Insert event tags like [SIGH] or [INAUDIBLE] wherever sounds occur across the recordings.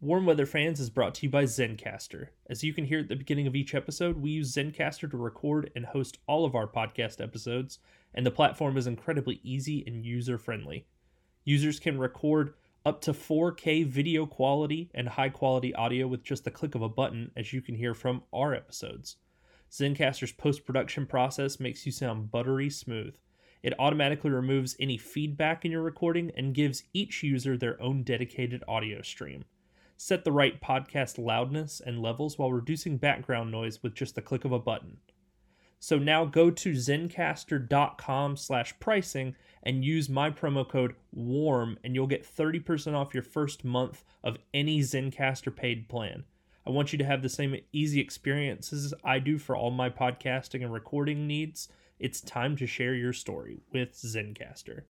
Warm Weather Fans is brought to you by Zencastr. As you can hear at the beginning of each episode, we use Zencastr to record and host all of our podcast episodes, and the platform is incredibly easy and user friendly. Users can record up to 4K video quality and high quality audio with just the click of a button, as you can hear from our episodes. Zencastr's post production process makes you sound buttery smooth. It automatically removes any feedback in your recording and gives each user their own dedicated audio stream. Set the right podcast loudness and levels while reducing background noise with just the click of a button. So now go to zencastr.com slash pricing and use my promo code WARM and you'll get 30% off your first month of any Zencastr paid plan. I want you to have the same easy experiences as I do for all my podcasting and recording needs. It's time to share your story with Zencastr.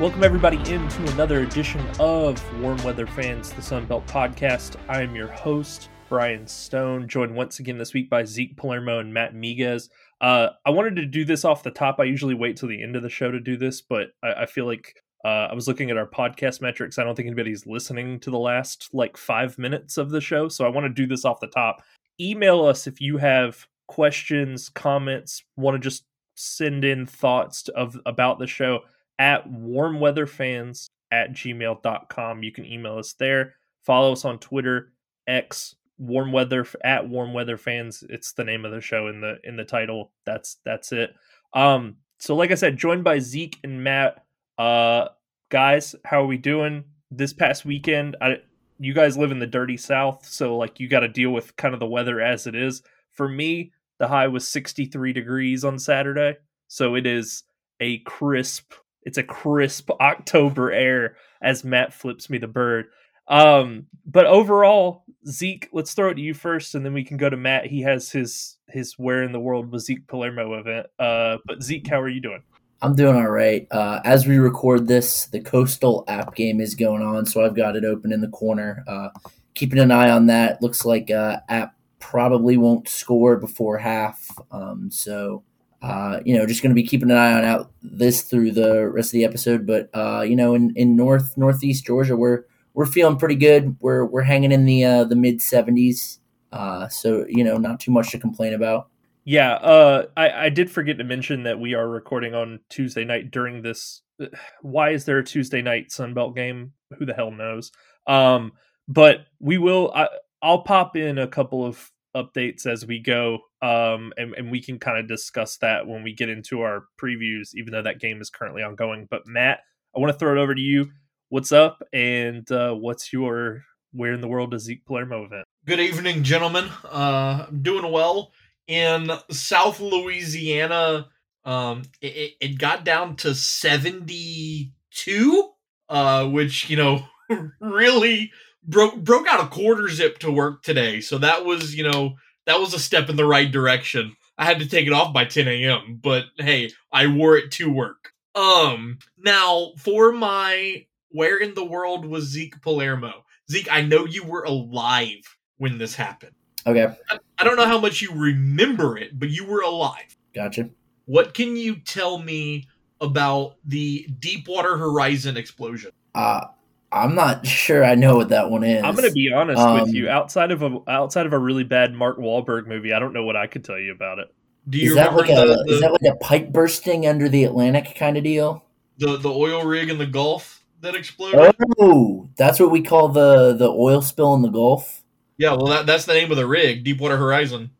Welcome, everybody, into another edition of Warm Weather Fans, the Sunbelt Podcast. I am your host, Brian Stone, joined once again this week by Zeke Palermo and Matt Miguez. Uh, I wanted to do this off the top. I usually wait till the end of the show to do this, but I, I feel like uh, I was looking at our podcast metrics. I don't think anybody's listening to the last like five minutes of the show, so I want to do this off the top. Email us if you have questions, comments, want to just send in thoughts of about the show at warmweatherfans at gmail.com. You can email us there. Follow us on Twitter, X, warm weather at warm weather fans. It's the name of the show in the in the title. That's that's it. Um, so like I said, joined by Zeke and Matt. Uh guys, how are we doing? This past weekend, I you guys live in the dirty south, so like you gotta deal with kind of the weather as it is. For me, the high was 63 degrees on Saturday. So it is a crisp it's a crisp [LAUGHS] October air as Matt flips me the bird. Um, but overall, Zeke, let's throw it to you first, and then we can go to Matt. He has his his Where in the World was Zeke Palermo event. Uh, but Zeke, how are you doing? I'm doing all right. Uh, as we record this, the Coastal app game is going on, so I've got it open in the corner. Uh, keeping an eye on that. Looks like uh, app probably won't score before half. Um, so uh, you know, just going to be keeping an eye on out this through the rest of the episode. But uh, you know, in, in north northeast Georgia, we're we're feeling pretty good. We're we're hanging in the uh, the mid seventies. Uh, so you know, not too much to complain about. Yeah, uh, I I did forget to mention that we are recording on Tuesday night during this. [SIGHS] Why is there a Tuesday night Sunbelt game? Who the hell knows? Um, but we will. I, I'll pop in a couple of updates as we go um, and, and we can kind of discuss that when we get into our previews even though that game is currently ongoing. But matt i want to throw it over to you. What's up? And uh, what's your where in the world is zeke palermo event? Good evening gentlemen. Uh, i'm doing well in south louisiana. Um, it, it got down to 72 uh, which you know [LAUGHS] really broke broke out a quarter zip to work today. So that was, you know, that was a step in the right direction. I had to take it off by 10 a.m., but hey, I wore it to work. Um, now for my where in the world was Zeke Palermo? Zeke, I know you were alive when this happened. Okay. I, I don't know how much you remember it, but you were alive. Gotcha. What can you tell me about the Deepwater Horizon explosion? Uh, I'm not [LAUGHS] sure I know what that one is. I'm going to be honest um, with you. Outside of a outside of a really bad Mark Wahlberg movie, I don't know what I could tell you about it. Do you is that like the, a the, is that like a pipe bursting under the Atlantic kind of deal? The the oil rig in the Gulf that exploded. Oh, that's what we call the the oil spill in the Gulf. Yeah, well, that, that's the name of the rig, Deepwater Horizon.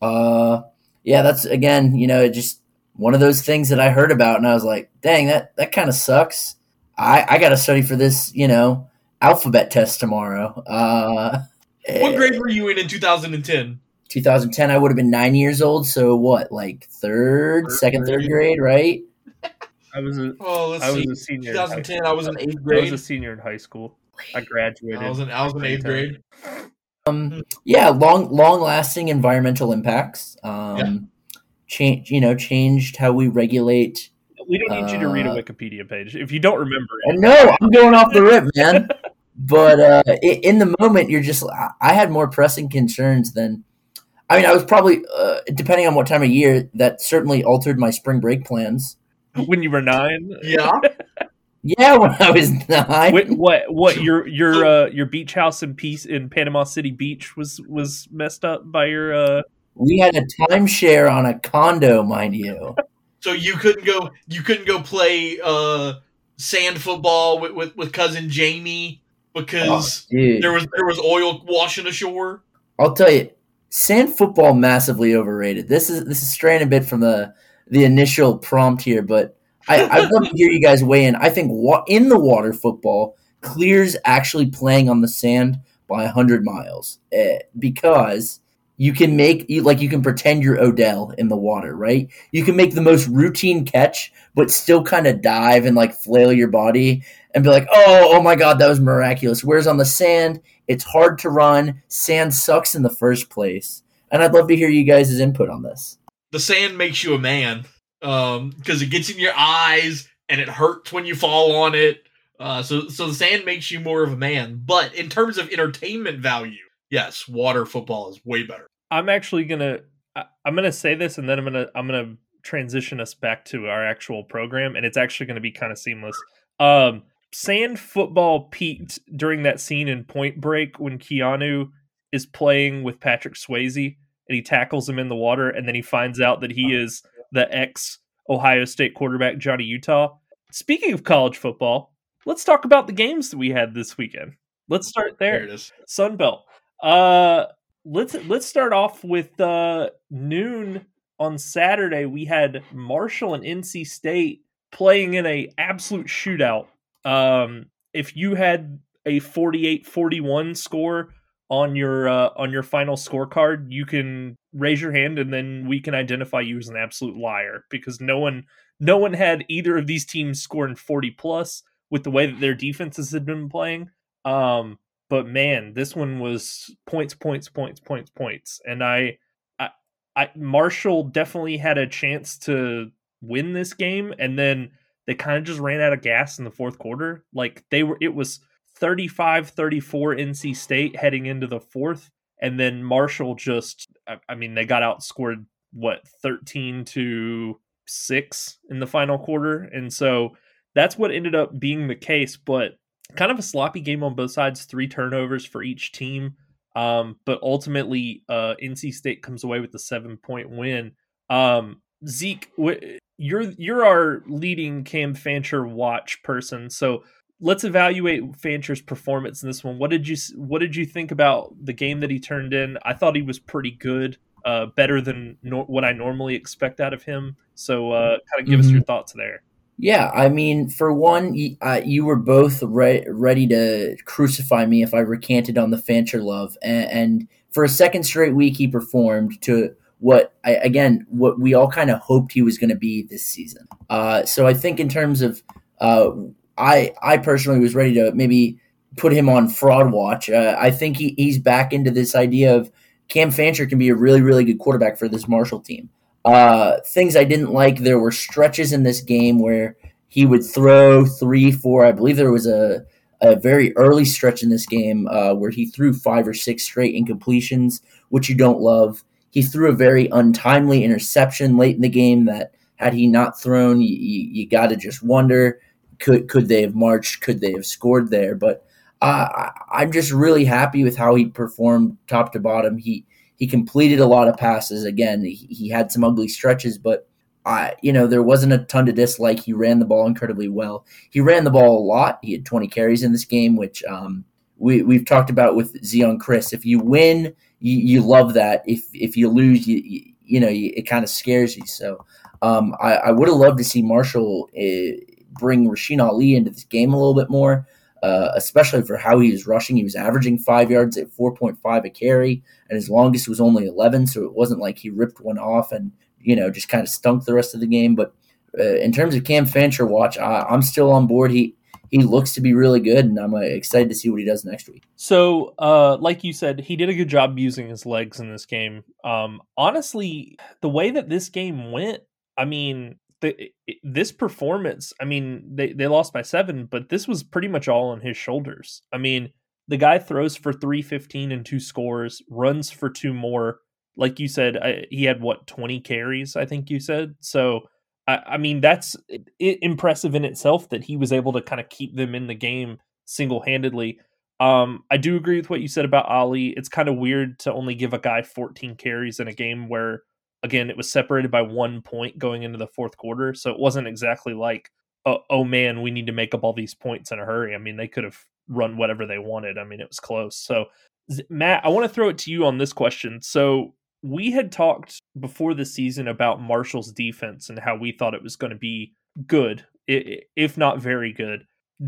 Uh, yeah, that's again, you know, just one of those things that I heard about, and I was like, dang, that that kind of sucks. I, I got to study for this, you know, alphabet test tomorrow. Uh, what grade were you in in 2010? 2010, I would have been nine years old. So what, like third, third second, third grade, right? I was a, oh, let's I see. was a senior. 2010, I was in eighth grade. I was a senior in high school. I graduated. I was in, I was in eighth grade. Um, yeah, long, long lasting environmental impacts. Um, yeah. change, you know, changed how we regulate we don't need you to read a uh, Wikipedia page if you don't remember it. No, I'm going off the rip, man. but uh, in the moment, you're just. I had more pressing concerns than. I mean, I was probably uh, depending on what time of year that certainly altered my spring break plans. when you were nine. Yeah. [LAUGHS] Yeah, when I was nine. What what, what [LAUGHS] your your uh, your beach house in peace in Panama City Beach was was messed up by your uh We had a timeshare on a condo, mind you. So you couldn't go. You couldn't go play uh, sand football with, with, with cousin Jamie Oh, because dude. there was there was oil washing ashore. I'll tell you, sand football massively overrated. This is this is straying a bit from the the initial prompt here, but I, I'd love to hear you guys weigh in. I think wa- in the water football clears actually playing on the sand by hundred miles eh, because you can make you like you can pretend you're Odell in the water, right? You can make the most routine catch, but still kind of dive and like flail your body and be like, oh, oh my god, that was miraculous. Whereas on the sand, it's hard to run. Sand sucks in the first place. And I'd love to hear you guys' input on this. The sand makes you a man because it gets in your eyes and it hurts when you fall on it. Uh, so so the sand makes you more of a man. But in terms of entertainment value, yes, water football is way better. I'm actually gonna I'm gonna say this and then I'm gonna I'm gonna transition us back to our actual program and it's actually gonna be kind of seamless. Um sand football peaked during that scene in Point Break when Keanu is playing with Patrick Swayze and he tackles him in the water and then he finds out that he is the ex Ohio State quarterback Johnny Utah. Speaking of college football, let's talk about the games that we had this weekend. Let's start there. There it is. Uh let's let's start off with uh noon on Saturday. We had Marshall and NC State playing in a absolute shootout. Um if you had a 48-41 score on your uh, on your final scorecard, you can raise your hand and then we can identify you as an absolute liar because no one no one had either of these teams scoring 40 plus with the way that their defenses had been playing. Um but man, this one was points, points, points, points, points, and I, I, I Marshall definitely had a chance to win this game, and then they kind of just ran out of gas in the fourth quarter. Like they were, it was 35-34 NC State heading into the fourth, and then Marshall just, I, I mean, they got outscored what thirteen to six in the final quarter, and so that's what ended up being the case, but kind of a sloppy game on both sides, three turnovers for each team. Um, but ultimately, uh, NC State comes away with the seven point win. Um, Zeke, w- you're you're our leading Cam Fancher watch person, so let's evaluate Fancher's performance in this one. What did you what did you think about the game that he turned in? I thought he was pretty good, uh, better than nor- what I normally expect out of him. So, uh, kind of give us Mhm. your thoughts there. Yeah, I mean, for one, you, uh, you were both re- ready to crucify me if I recanted on the Fancher love, and, and for a second straight week, he performed to what I, again what we all kind of hoped he was going to be this season. Uh, so I think in terms of, uh, I I personally was ready to maybe put him on fraud watch. Uh, I think he, he's back into this idea of Cam Fancher can be a really really good quarterback for this Marshall team. Uh, things I didn't like. There were stretches in this game where he would throw three, four. I believe there was a a very early stretch in this game uh, where he threw five or six straight incompletions, which you don't love. He threw a very untimely interception late in the game that had he not thrown, you, you, you got to just wonder could could they have marched? Could they have scored there? But uh, I, I'm just really happy with how he performed top to bottom. He he completed a lot of passes. Again, he, he had some ugly stretches, but I, you know, there wasn't a ton to dislike. He ran the ball incredibly well. He ran the ball a lot. He had 20 carries in this game, which um, we we've talked about with Zeon Chris. If you win, you, you love that. If if you lose, you you, you know you, it kind of scares you. So um, I, I would have loved to see Marshall uh, bring Rasheen Ali into this game a little bit more. Uh, especially for how he was rushing. He was averaging five yards at 4.5 a carry, and his longest was only 11. So it wasn't like he ripped one off and you know just kind of stunk the rest of the game. But uh, in terms of Cam Fancher watch, I, I'm still on board. He he looks to be really good, and I'm uh, excited to see what he does next week. So, uh, like you said, he did a good job using his legs in this game. Um, honestly, the way that this game went, I mean, the, this performance, I mean, they, they lost by seven, but this was pretty much all on his shoulders. I mean, the guy throws for 315 and two scores, runs for two more. Like you said, I, he had what, 20 carries, I think you said. So, I, I mean, that's impressive in itself that he was able to kind of keep them in the game single handedly. Um, I do agree with what you said about Ali. It's kind of weird to only give a guy 14 carries in a game where, again, it was separated by one point going into the fourth quarter. So it wasn't exactly like, oh, oh man, we need to make up all these points in a hurry. I mean, they could have run whatever they wanted. I mean, it was close. So, Matt, I want to throw it to you on this question. So we had talked before the season about Marshall's defense and how we thought it was going to be good, if not very good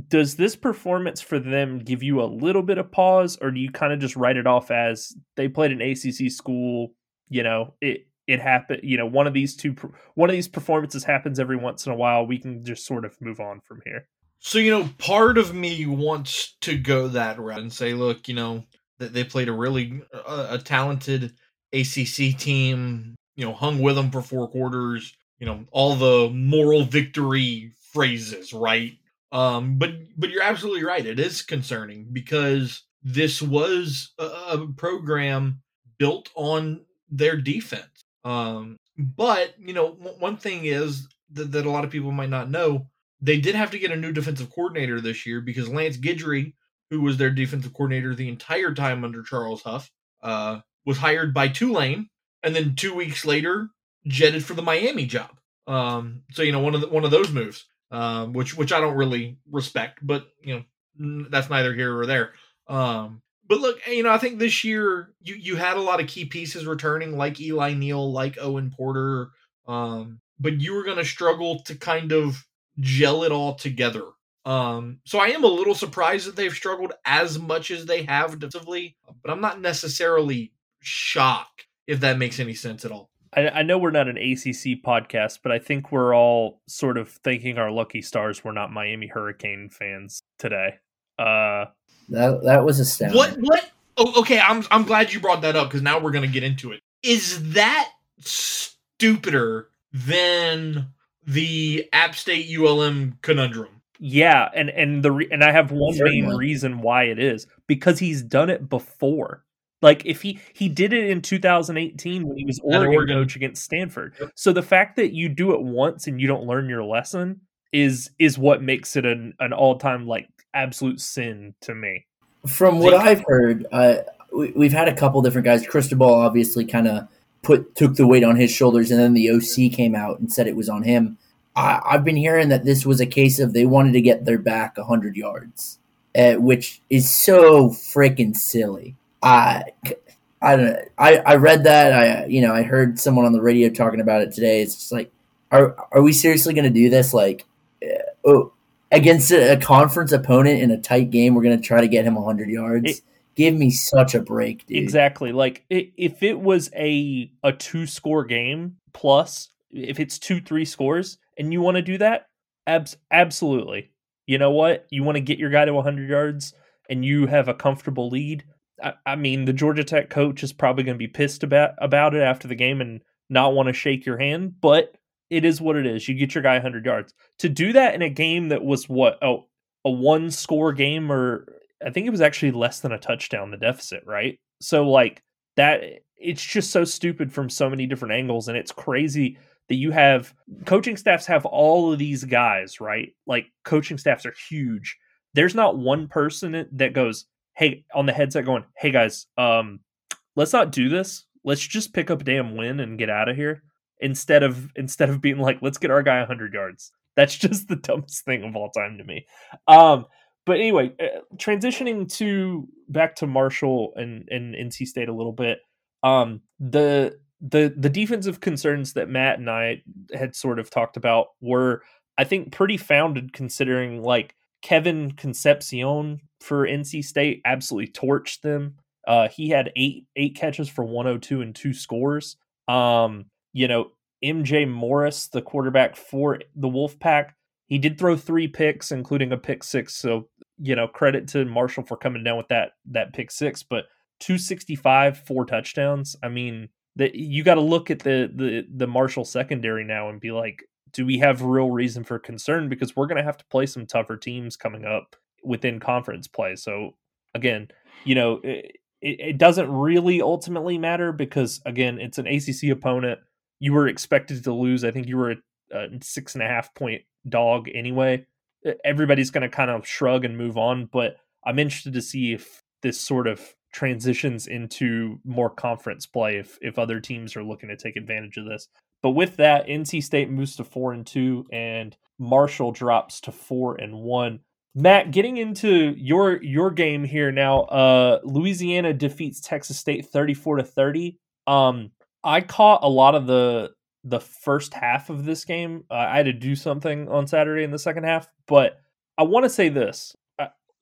does this performance for them give you a little bit of pause or do you kind of just write it off as they played an ACC school you know it it happened you know one of these two one of these performances happens every once in a while we can just sort of move on from here so you know part of me wants to go that route and say look you know that they played a really uh, a talented ACC team you know hung with them for four quarters you know all the moral victory phrases right um, but but you're absolutely right. It is concerning because this was a, a program built on their defense. Um, but you know, w- one thing is that, that a lot of people might not know. They did have to get a new defensive coordinator this year because Lance Guidry, who was their defensive coordinator the entire time under Charles Huff, uh, was hired by Tulane, and then two weeks later jetted for the Miami job. Um, so you know, one of the, one of those moves um, which which I don't really respect, but you know that's neither here or there. Um, but look, you know, I think this year you you had a lot of key pieces returning, like Eli Neal, like Owen Porter, um, but you were going to struggle to kind of gel it all together. Um, so I am a little surprised that they've struggled as much as they have defensively, but I'm not necessarily shocked if that makes any sense at all. I, I, know we're not an ACC podcast, but I think we're all sort of thanking our lucky stars we're not Miami Hurricane fans today. Uh, that that was astounding. What what? Oh, okay, I'm I'm glad you brought that up because now we're gonna get into it. Is that stupider than the App State ULM conundrum? Yeah, and and the re- and I have one Certainly. main reason why it is because he's done it before. Like if he he did it in 2018 when he was Oregon, Oregon. coach against Stanford. Yep. So the fact that you do it once and you don't learn your lesson is is what makes it an an all time like absolute sin to me. From what I've heard, uh, we, have had a couple different guys. Cristobal obviously kind of put took the weight on his shoulders, and then the OC came out and said it was on him. I, have been hearing that this was a case of they wanted to get their back hundred yards, uh, which is so freaking silly. I I don't know. I, I read that. I you know I heard someone on the radio talking about it today. It's just like, are are we seriously going to do this? Like, uh, oh, against a, conference opponent in a tight game, we're going to try to get him hundred yards. It, Give me such a break, dude. Exactly. Like if it was a a two score game plus, if it's two three scores, and you want to do that, abs- absolutely. You know what? You want to get your guy to hundred yards, and you have a comfortable lead I, I mean, the Georgia Tech coach is probably going to be pissed about about it after the game and not want to shake your hand, but it is what it is. You get your guy 100 yards. To do that in a game that was what oh, a one score game or I think it was actually less than a touchdown the deficit, right? So like that it's just so stupid from so many different angles and it's crazy that you have coaching staffs have all of these guys, right? Like coaching staffs are huge. There's not one person that goes, hey on the headset going, "Hey guys, um let's not do this. Let's just pick up a damn win and get out of here." Instead of instead of being like, "Let's get our guy 100 yards." That's [LAUGHS] just the dumbest thing of all time to me. Um but anyway, uh, transitioning to back to Marshall and and NC State a little bit. Um the the the defensive concerns that Matt and I had sort of talked about were I think pretty founded considering like Kevin Concepcion for NC State absolutely torched them. Uh, he had eight eight catches for 102 and two scores. Um, you know, MJ Morris, the quarterback for the Wolfpack, he did throw three picks, including a pick six. So, you know, credit to Marshall for coming down with that that pick six, but 265, four touchdowns. I mean, that you got to look at the the the Marshall secondary now and be like, do we have real reason for concern? Because we're going to have to play some tougher teams coming up within conference play. So again, you know, it, it, doesn't really ultimately matter because again, it's an ACC opponent. You were expected to lose. I think you were a six and a half point dog anyway. Everybody's going to kind of shrug and move on, but I'm interested to see if this sort of transitions into more conference play if if other teams are looking to take advantage of this. But with that, NC State moves to four and two, and Marshall drops to four and one. Matt, getting into your your game here now, uh, Louisiana defeats Texas State thirty four to thirty. Um, I caught a lot of the the first half of this game. Uh, I had to do something on Saturday in the second half, but I want to say this.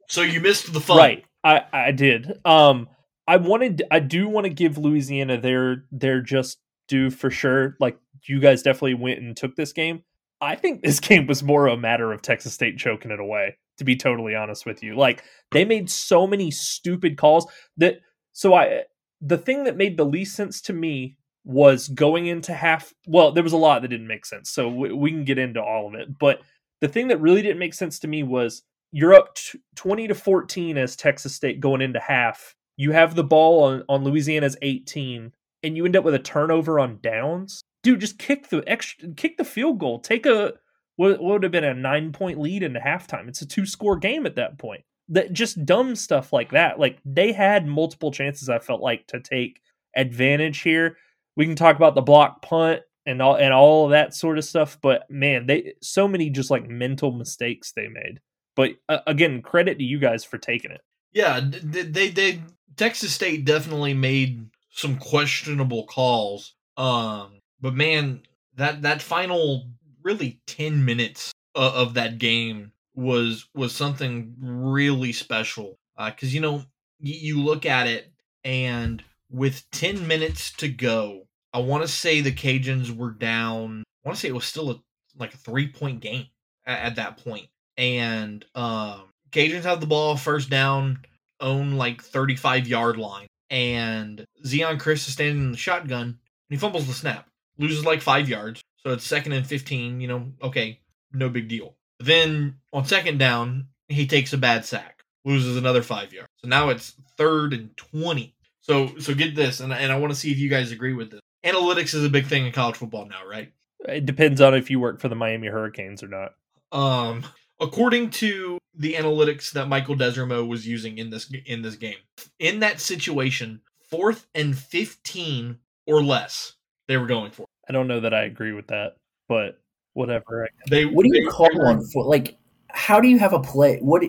So you missed the fun, right? I I did. Um, I wanted. I do want to give Louisiana their their just due for sure. Like you guys definitely went and took this game. I think [LAUGHS] this game was more a matter of Texas State choking it away. To be totally honest with you, like they made so many stupid calls that. So I the thing that made the least sense to me was going into half. Well, there was a lot that didn't make sense, so we, we can get into all of it. But the thing that really didn't make sense to me was you're up t- 20 to 14 as Texas State going into half. You have the ball on, on Louisiana's 18 and you end up with a turnover on downs. Dude, just kick the extra kick the field goal. Take a what would have been a 9 point lead into halftime. It's a two score game at that point. That just dumb stuff like that. Like they had multiple chances I felt like to take advantage here. We can talk about the block punt and all and all of that sort of stuff, but man, they so many just like mental mistakes they made. But uh, again, credit to you guys for taking it. Yeah, they, they Texas State definitely made some questionable calls. Um, but man, that that final really ten minutes of, of that game was was something really special. Because uh, you know you look at it, and with ten minutes to go, I want to say the Cajuns were down. I want to say it was still a like a three point game at, at that point. and um, Cajuns have the ball first down, own like 35 yard line, and Zeon Chris is standing in the shotgun, and he fumbles the snap, loses like five yards, so it's second and 15. You know, okay, no big deal. Then on second down, he takes a bad sack, loses another five yards. So now it's third and 20. So so get this, and and I want to see if you guys agree with this. Analytics is a big thing in college football now, right? It depends on if you work for the Miami Hurricanes or not. Um, according to the analytics that Michael Desormeaux was using in this in this game, in that situation, fourth and fifteen or less, they were going for. I don't know that I agree with that, but whatever. They what do you they, call on for? Like, how do you have a play? What?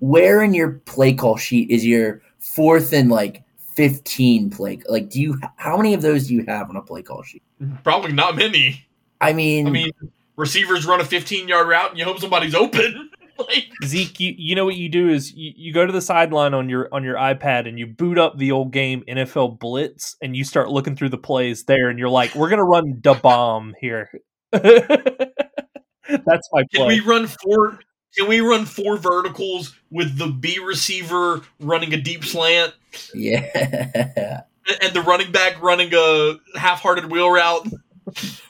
Where in your play call sheet is your fourth and like 15 play like do you how many of those do you have on a play call sheet probably not many i mean i mean receivers run a 15 yard route and you hope somebody's open. [LAUGHS] like Zeke, you, you know what you do is you, you go to the sideline on your on your iPad and you boot up the old game NFL Blitz and you start looking through the plays there and you're like, we're gonna run the bomb here. [LAUGHS] That's my play. Can we run four can we run four verticals with the B receiver running a deep slant? Yeah. And the running back running a half hearted wheel route?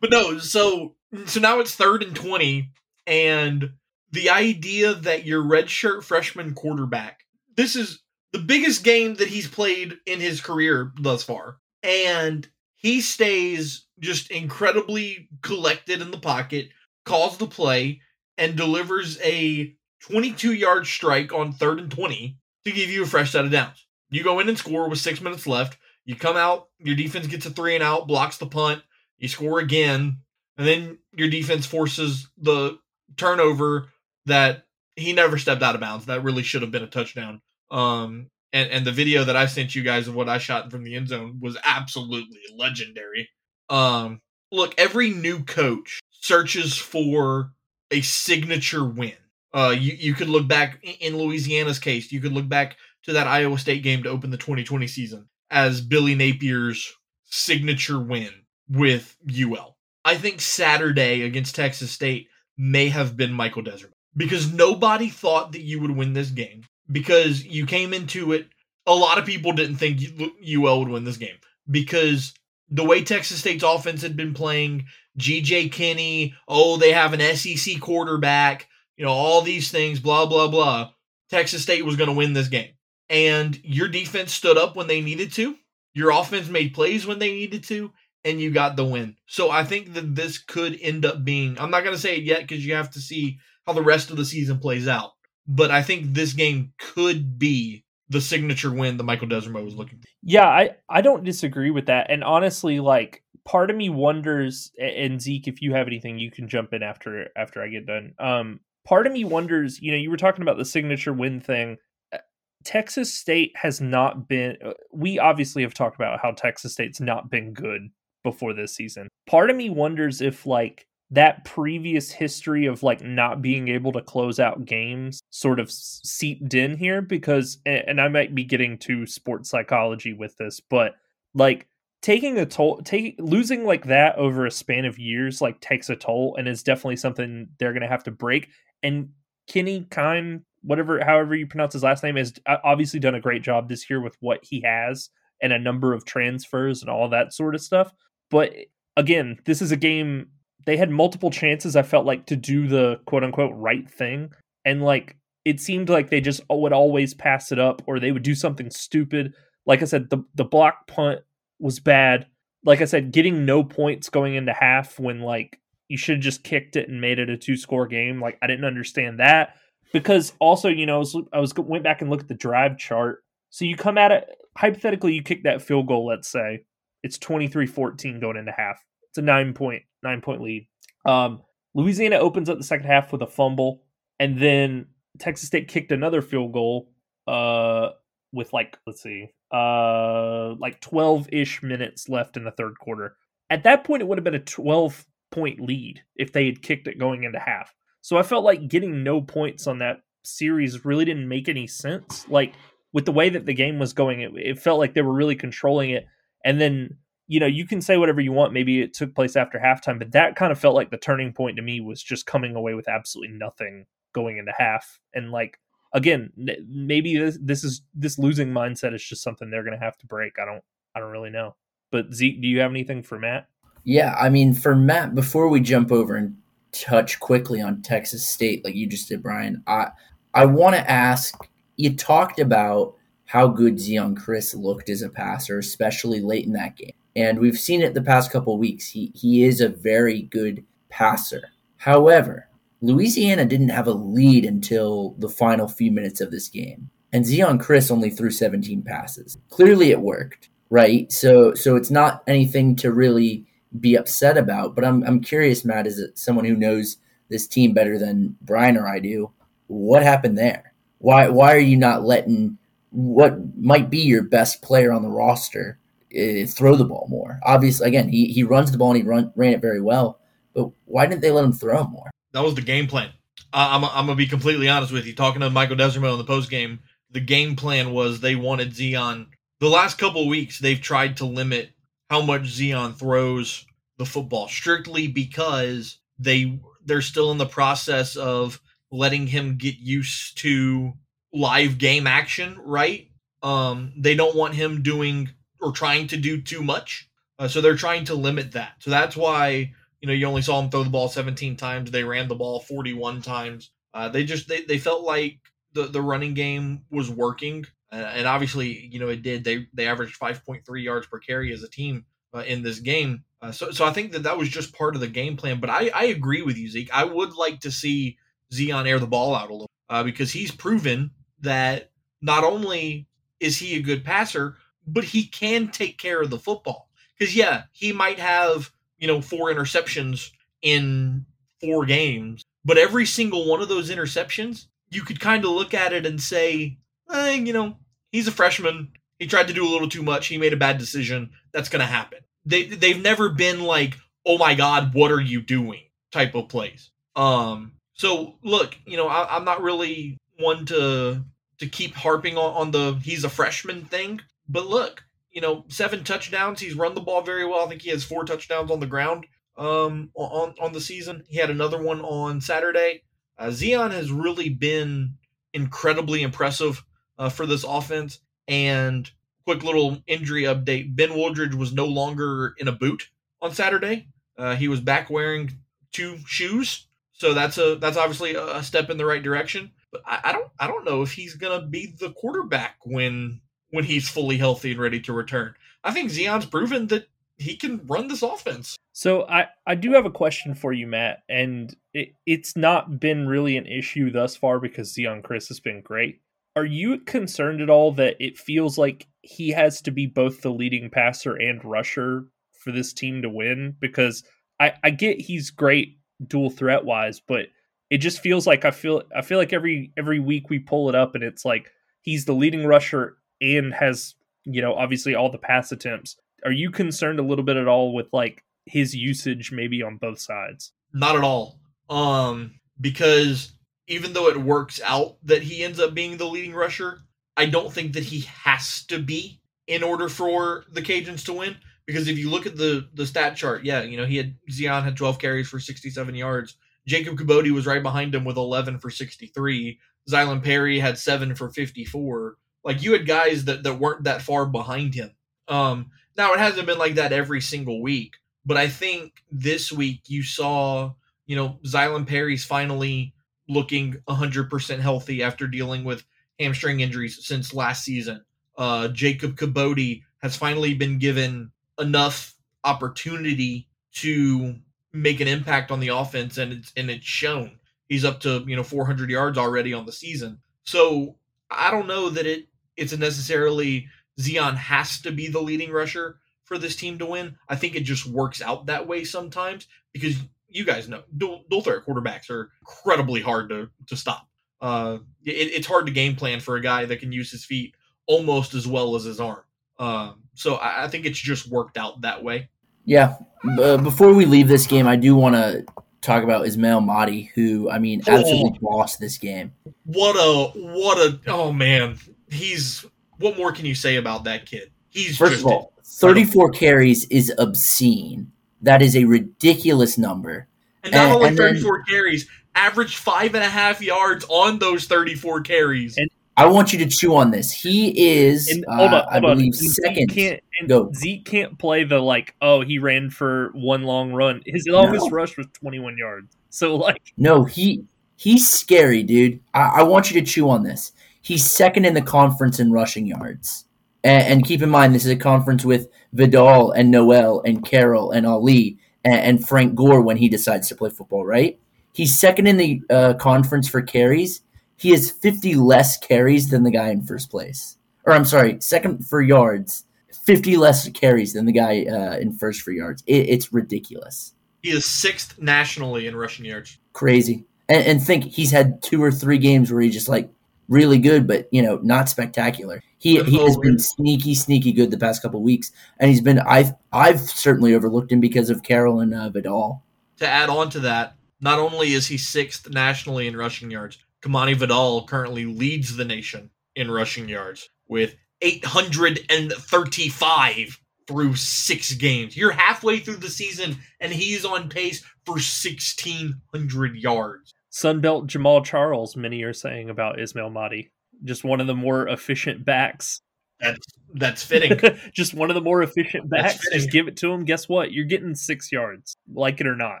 But no, so so now it's third and 20, and the idea that your redshirt freshman quarterback, this is the biggest game that he's played in his career thus far, and he stays just incredibly collected in the pocket, calls the play, and delivers a 22 yard strike on third and 20 to give you a fresh set of downs. You go in and score with six minutes left. You come out, your defense gets a three and out, blocks the punt, you score again, and then your defense forces the turnover that he never stepped out of bounds. That really should have been a touchdown. Um, and and the video that I sent you guys of what I shot from the end zone was absolutely legendary. Um, look, every new coach searches for a signature win. Uh, you you could look back in Louisiana's case. You could look back to that Iowa State game to open the 2020 season as Billy Napier's signature win with UL. I think Saturday against Texas State may have been Michael Desert because nobody thought that you would win this game because you came into it. A lot of people didn't think UL would win this game because the way Texas State's offense had been playing, GJ Kinne, oh, they have an SEC quarterback, you know, all these things, blah, blah, blah. Texas State was going to win this game. And your defense stood up when they needed to. Your offense made plays when they needed to and you got the win. So I think that this could end up being. I'm not going to say it yet because you have to see how the rest of the season plays out. But I think this game could be the signature win that Michael Desormeaux was looking for. Yeah, I I don't disagree with that. And honestly, like part of me wonders and Zeke if you have anything you can jump in after after I get done. Um part of me wonders, you know, you were talking about the signature win thing. Uh, Texas State has not been uh, we obviously have talked about how Texas State's not been good before this season. Part of me wonders if like that previous history of like not being able to close out games sort of seeped in here because and I might be getting to sports psychology with this but like taking a toll taking losing like that over a span of years like takes a toll and is definitely something they're going to have to break. And Kenny Kine whatever however you pronounce his last name has uh, obviously done a great job this year with what he has and a number of transfers and all that sort of stuff. But again this is a game they had multiple chances i felt like to do the quote unquote right thing. And like it seemed like they just oh, would always pass it up or they would do something stupid. Like i said the the block punt was bad like i said getting no points going into half when like you should have just kicked it and made it a two score game like i didn't understand that because also you know I was, I was went back and looked at the drive chart so you come at it hypothetically you kick that field goal let's say it's 23-14 going into half it's a nine point nine point lead. Um, Louisiana opens up the second half with a fumble, and then Texas State kicked another field goal. Uh, with like let's see, uh, like twelve ish minutes left in the third quarter. At that point, it would have been a twelve point lead if they had kicked it going into half. So I felt like getting no points on that series really didn't make any sense. Like with the way that the game was going, it, it felt like they were really controlling it. And then you know, you can say whatever you want. Maybe it took place after halftime, but that kind of felt like the turning point to me was just coming away with absolutely nothing going into half. And like again, maybe this, this is this losing mindset is just something they're going to have to break. I don't I don't really know. But Zeke, do you have anything for Matt? Yeah, I mean, for Matt, before we jump over and touch quickly on Texas State, like you just did, Brian, I I want to ask. You talked about how good Zeon Chris looked as a passer, especially late in that game and we've seen it the past couple weeks. He he is a very good passer. However, Louisiana didn't have a lead until the final few minutes of this game, and Zeon Chris only threw 17 passes. Clearly, it worked, right? So so it's not anything to really be upset about. But I'm I'm curious, Matt, it someone who knows this team better than Brian or I do? What happened there? Why why are you not letting what might be your best player on the roster uh, throw the ball more. Obviously, again, he, he runs the ball and he run, ran it very well. But why didn't they let him throw more? That was the game plan. I, I'm, I'm going to be completely honest with you. Talking to Michael Desormeaux in the post game, the game plan was they wanted Zeon. The last couple weeks, they've tried to limit how much Zeon throws the football strictly because they they're still in the process of letting him get used to live game action, right? Um, they don't want him doing or trying to do too much. Uh, so they're trying to limit that. So that's why you know you only saw them throw the ball 17 times. They ran the ball 41 times. Uh, they just they, they felt like the the running game was working, uh, and obviously you know it did. They they averaged 5.3 yards per carry as a team uh, in this game. Uh, so so I think that that was just part of the game plan. But I I agree with you, Zeke. I would like to see Zeon air the ball out a little uh, because he's proven that not only is he a good passer, but he can take care of the football. Because yeah, he might have you know four interceptions in four games, but every single one of those interceptions, you could kind of look at it and say, eh, you know, he's a freshman. He tried to do a little too much. He made a bad decision. That's going to happen. They they've never been like, oh my god, what are you doing? Type of plays. Um. So look, you know, I, I'm not really one to to keep harping on, on the he's a freshman thing but look, you know, seven touchdowns. He's run the ball very well. I think he has four touchdowns on the ground um, on on the season. He had another one on Saturday. Uh, Zeon has really been incredibly impressive uh, for this offense. And quick little injury update: Ben Wooldridge was no longer in a boot on Saturday. Uh, he was back wearing two shoes, so that's a that's obviously a step in the right direction. But I, I don't I don't know if he's gonna be the quarterback when when he's fully healthy and ready to return. I think Zeon's proven that he can run this offense. So I, I do have a question for you, Matt, and it, it's not been really an issue thus far because Zeon Chris has been great. Are you concerned at all that it feels like he has to be both the leading passer and rusher for this team to win? Because I, I get he's great dual threat wise, but it just feels like I feel I feel like every every week we pull it up and it's like he's the leading rusher and has you know obviously all the pass attempts. Are you concerned a little bit at all with like his usage maybe on both sides? Not at all. Um, because even though it works out that he ends up being the leading rusher, I don't think that he has to be in order for the Cajuns to win. Because if you look at the the stat chart, yeah, you know he had Zeon had 12 carries for 67 yards. Jacob Kibodi was right behind him with 11 for 63. Zylan Perry had seven for 54. Like you had guys that that weren't that far behind him. Um, now it hasn't been like that every single week, but I think this week you saw, you know, Zylan Perry's finally looking 100% healthy after dealing with hamstring injuries since last season. Uh, Jacob Kibodi has finally been given enough opportunity to make an impact on the offense, and it's and it's shown. He's up to you know 400 yards already on the season. So I don't know that it it's necessarily Zeon has to be the leading rusher for this team to win. I think it just works out that way sometimes because you guys know dual, dual threat quarterbacks are incredibly hard to to stop. Uh, it, it's hard to game plan for a guy that can use his feet almost as well as his arm. Uh, so I, I think it's just worked out that way. Yeah. B- before we leave this game, I do want to talk about Ismail Mahdi, who I mean absolutely oh, lost this game. What a what a oh man, he's what more can you say about that kid? He's first of all, thirty four carries is obscene. That is a ridiculous number. And not and, only and 34 then, carries, average five and a half yards on those 34 carries. And I want you to chew on this. He is, and, hold uh, hold I believe, second. Can't, Go. Zeke can't play the like, oh, he ran for one long run. His longest no. rush was 21 yards. So like, no, he he's scary, dude. I, I want you to chew on this. He's second in the conference in rushing yards. And, and, keep in mind, this is a conference with Vidal and Noel and Carroll and Ali and, and, Frank Gore when he decides to play football, right? He's second in the uh, conference for carries. He has 50 less carries than the guy in first place. Or I'm sorry, second for yards, 50 less carries than the guy uh, in first for yards. It, it's ridiculous. He is sixth nationally in rushing yards. Crazy. And, and think he's had two or three games where he just like really good, but you know, not spectacular. He he has been sneaky, sneaky good the past couple weeks, and he's been I've I've certainly overlooked him because of Carroll and uh, Vidal. To add on to that, not only is he sixth nationally in rushing yards, Kamani Vidal currently leads the nation in rushing yards with 835 through six games. You're halfway through the season, and he's on pace for 1,600 yards. Sunbelt Jamaal Charles, many are saying about Ismail Mahdi. Just one of the more efficient backs. That's that's fitting. [LAUGHS] just one of the more efficient backs. Just give it to him. Guess what? You're getting six yards, like it or not.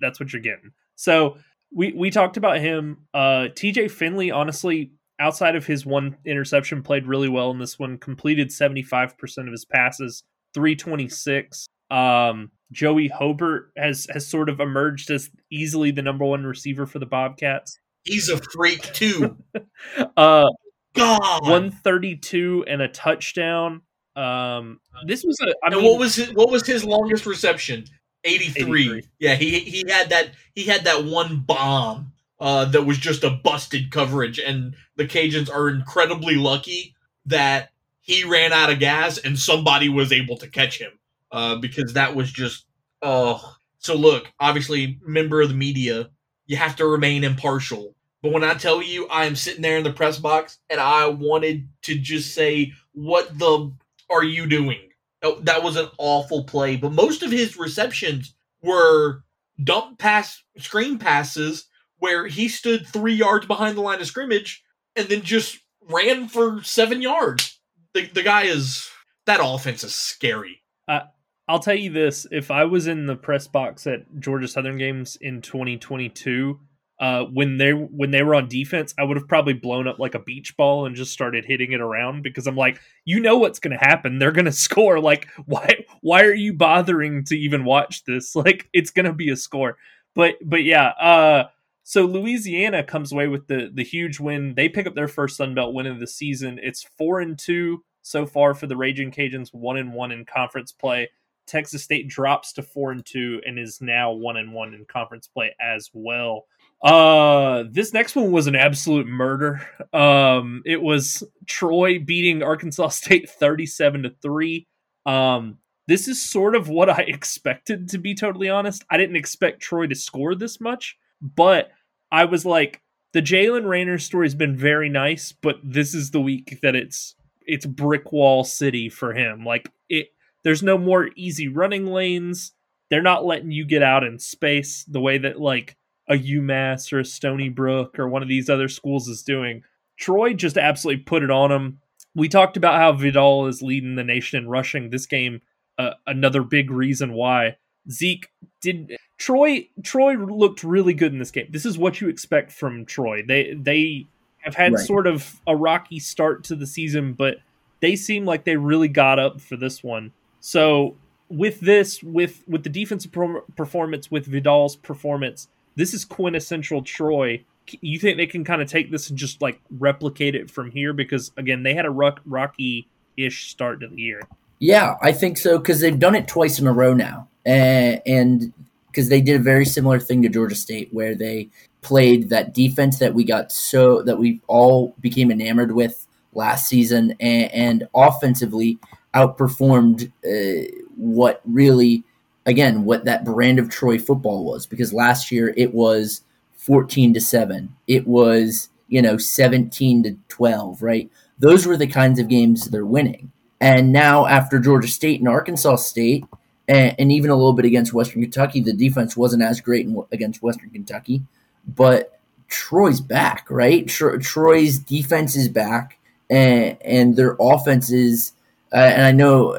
that's what you're getting. So we we talked about him. Uh, T.J. Finley, honestly, outside of his one interception, played really well in this one. Completed seventy five percent of his passes, three twenty six. Um, Joey Hobert has has sort of emerged as easily the number one receiver for the Bobcats. He's a freak too. [LAUGHS] uh, God, one thirty two and a touchdown. Um, this was a. I and mean, what was his, what was his longest reception? 83. 83. Yeah, he he had that he had that one bomb uh, that was just a busted coverage, and the Cajuns are incredibly lucky that he ran out of gas and somebody was able to catch him uh, because that was just oh. So look, obviously, member of the media, you have to remain impartial. But when I tell you, I am sitting there in the press box and I wanted to just say, "What the are you doing?" Oh, that was an awful play. But most of his receptions were dump pass screen passes where he stood three yards behind the line of scrimmage and then just ran for seven yards. The the guy is that offense is scary. Uh, I'll tell you this: if I was in the press box at Georgia Southern games in 2022, uh, when they when they were on defense, I would have probably blown up like a beach ball and just started hitting it around because I'm like, you know what's going to happen. They're going [LAUGHS] to score. Like, why why are you bothering to even watch this? [LAUGHS] Like, it's going to be a score. But but yeah, uh, so Louisiana comes away with the the huge win. They pick up their first Sun Belt win of the season. It's four and two so far for the Raging Cajuns, one and one in conference play. Texas State drops to four and two and is now one and one in conference play as well. Uh, this next one was an absolute murder. Um, it was Troy beating Arkansas [LAUGHS] State 37 to 3. Um, this is sort of what I [LAUGHS] expected to be totally honest. I didn't expect Troy to score this much, but I was like, the Jaylen Raynor story has been very nice, but this is the week that it's it's brick wall city for him. Like it there's no more easy running lanes. They're not letting you get out in space the way that like a UMass or a Stony Brook or one of these other schools is doing. Troy just absolutely put it on them. We talked about how Vidal is leading the nation in rushing this game. Uh, another big reason why Zeke did Troy Troy looked really good in this game. This is what you expect from Troy. They they have had right. sort of a rocky start to the season, but they seem like they really got up for this one. So with this, with with the defensive performance, with Vidal's performance, this is quintessential Troy. You think they can kind of take this and just like replicate it from here? Because again, they had a rock, rocky ish start to the year. Yeah, I think so because they've done it twice in a row now, and because they did a very similar thing to Georgia State, where they played that defense that we got so that we all became enamored with last season, and, and offensively outperformed uh, what really again what that brand of Troy football was because last year it was 14 to 7 it was you know 17 to 12 right? Those were the kinds of games they're winning. And now after Georgia State and Arkansas State and, and even a little bit against Western Kentucky the defense wasn't as great in, against Western Kentucky but Troy's back right? Tro- Troy's defense is back and, and their offense is uh, and I know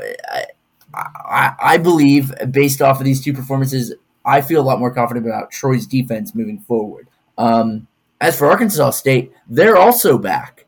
I, I believe, based off of these two performances, I feel a lot more confident about Troy's defense moving forward. Um, as for Arkansas State, they're also back.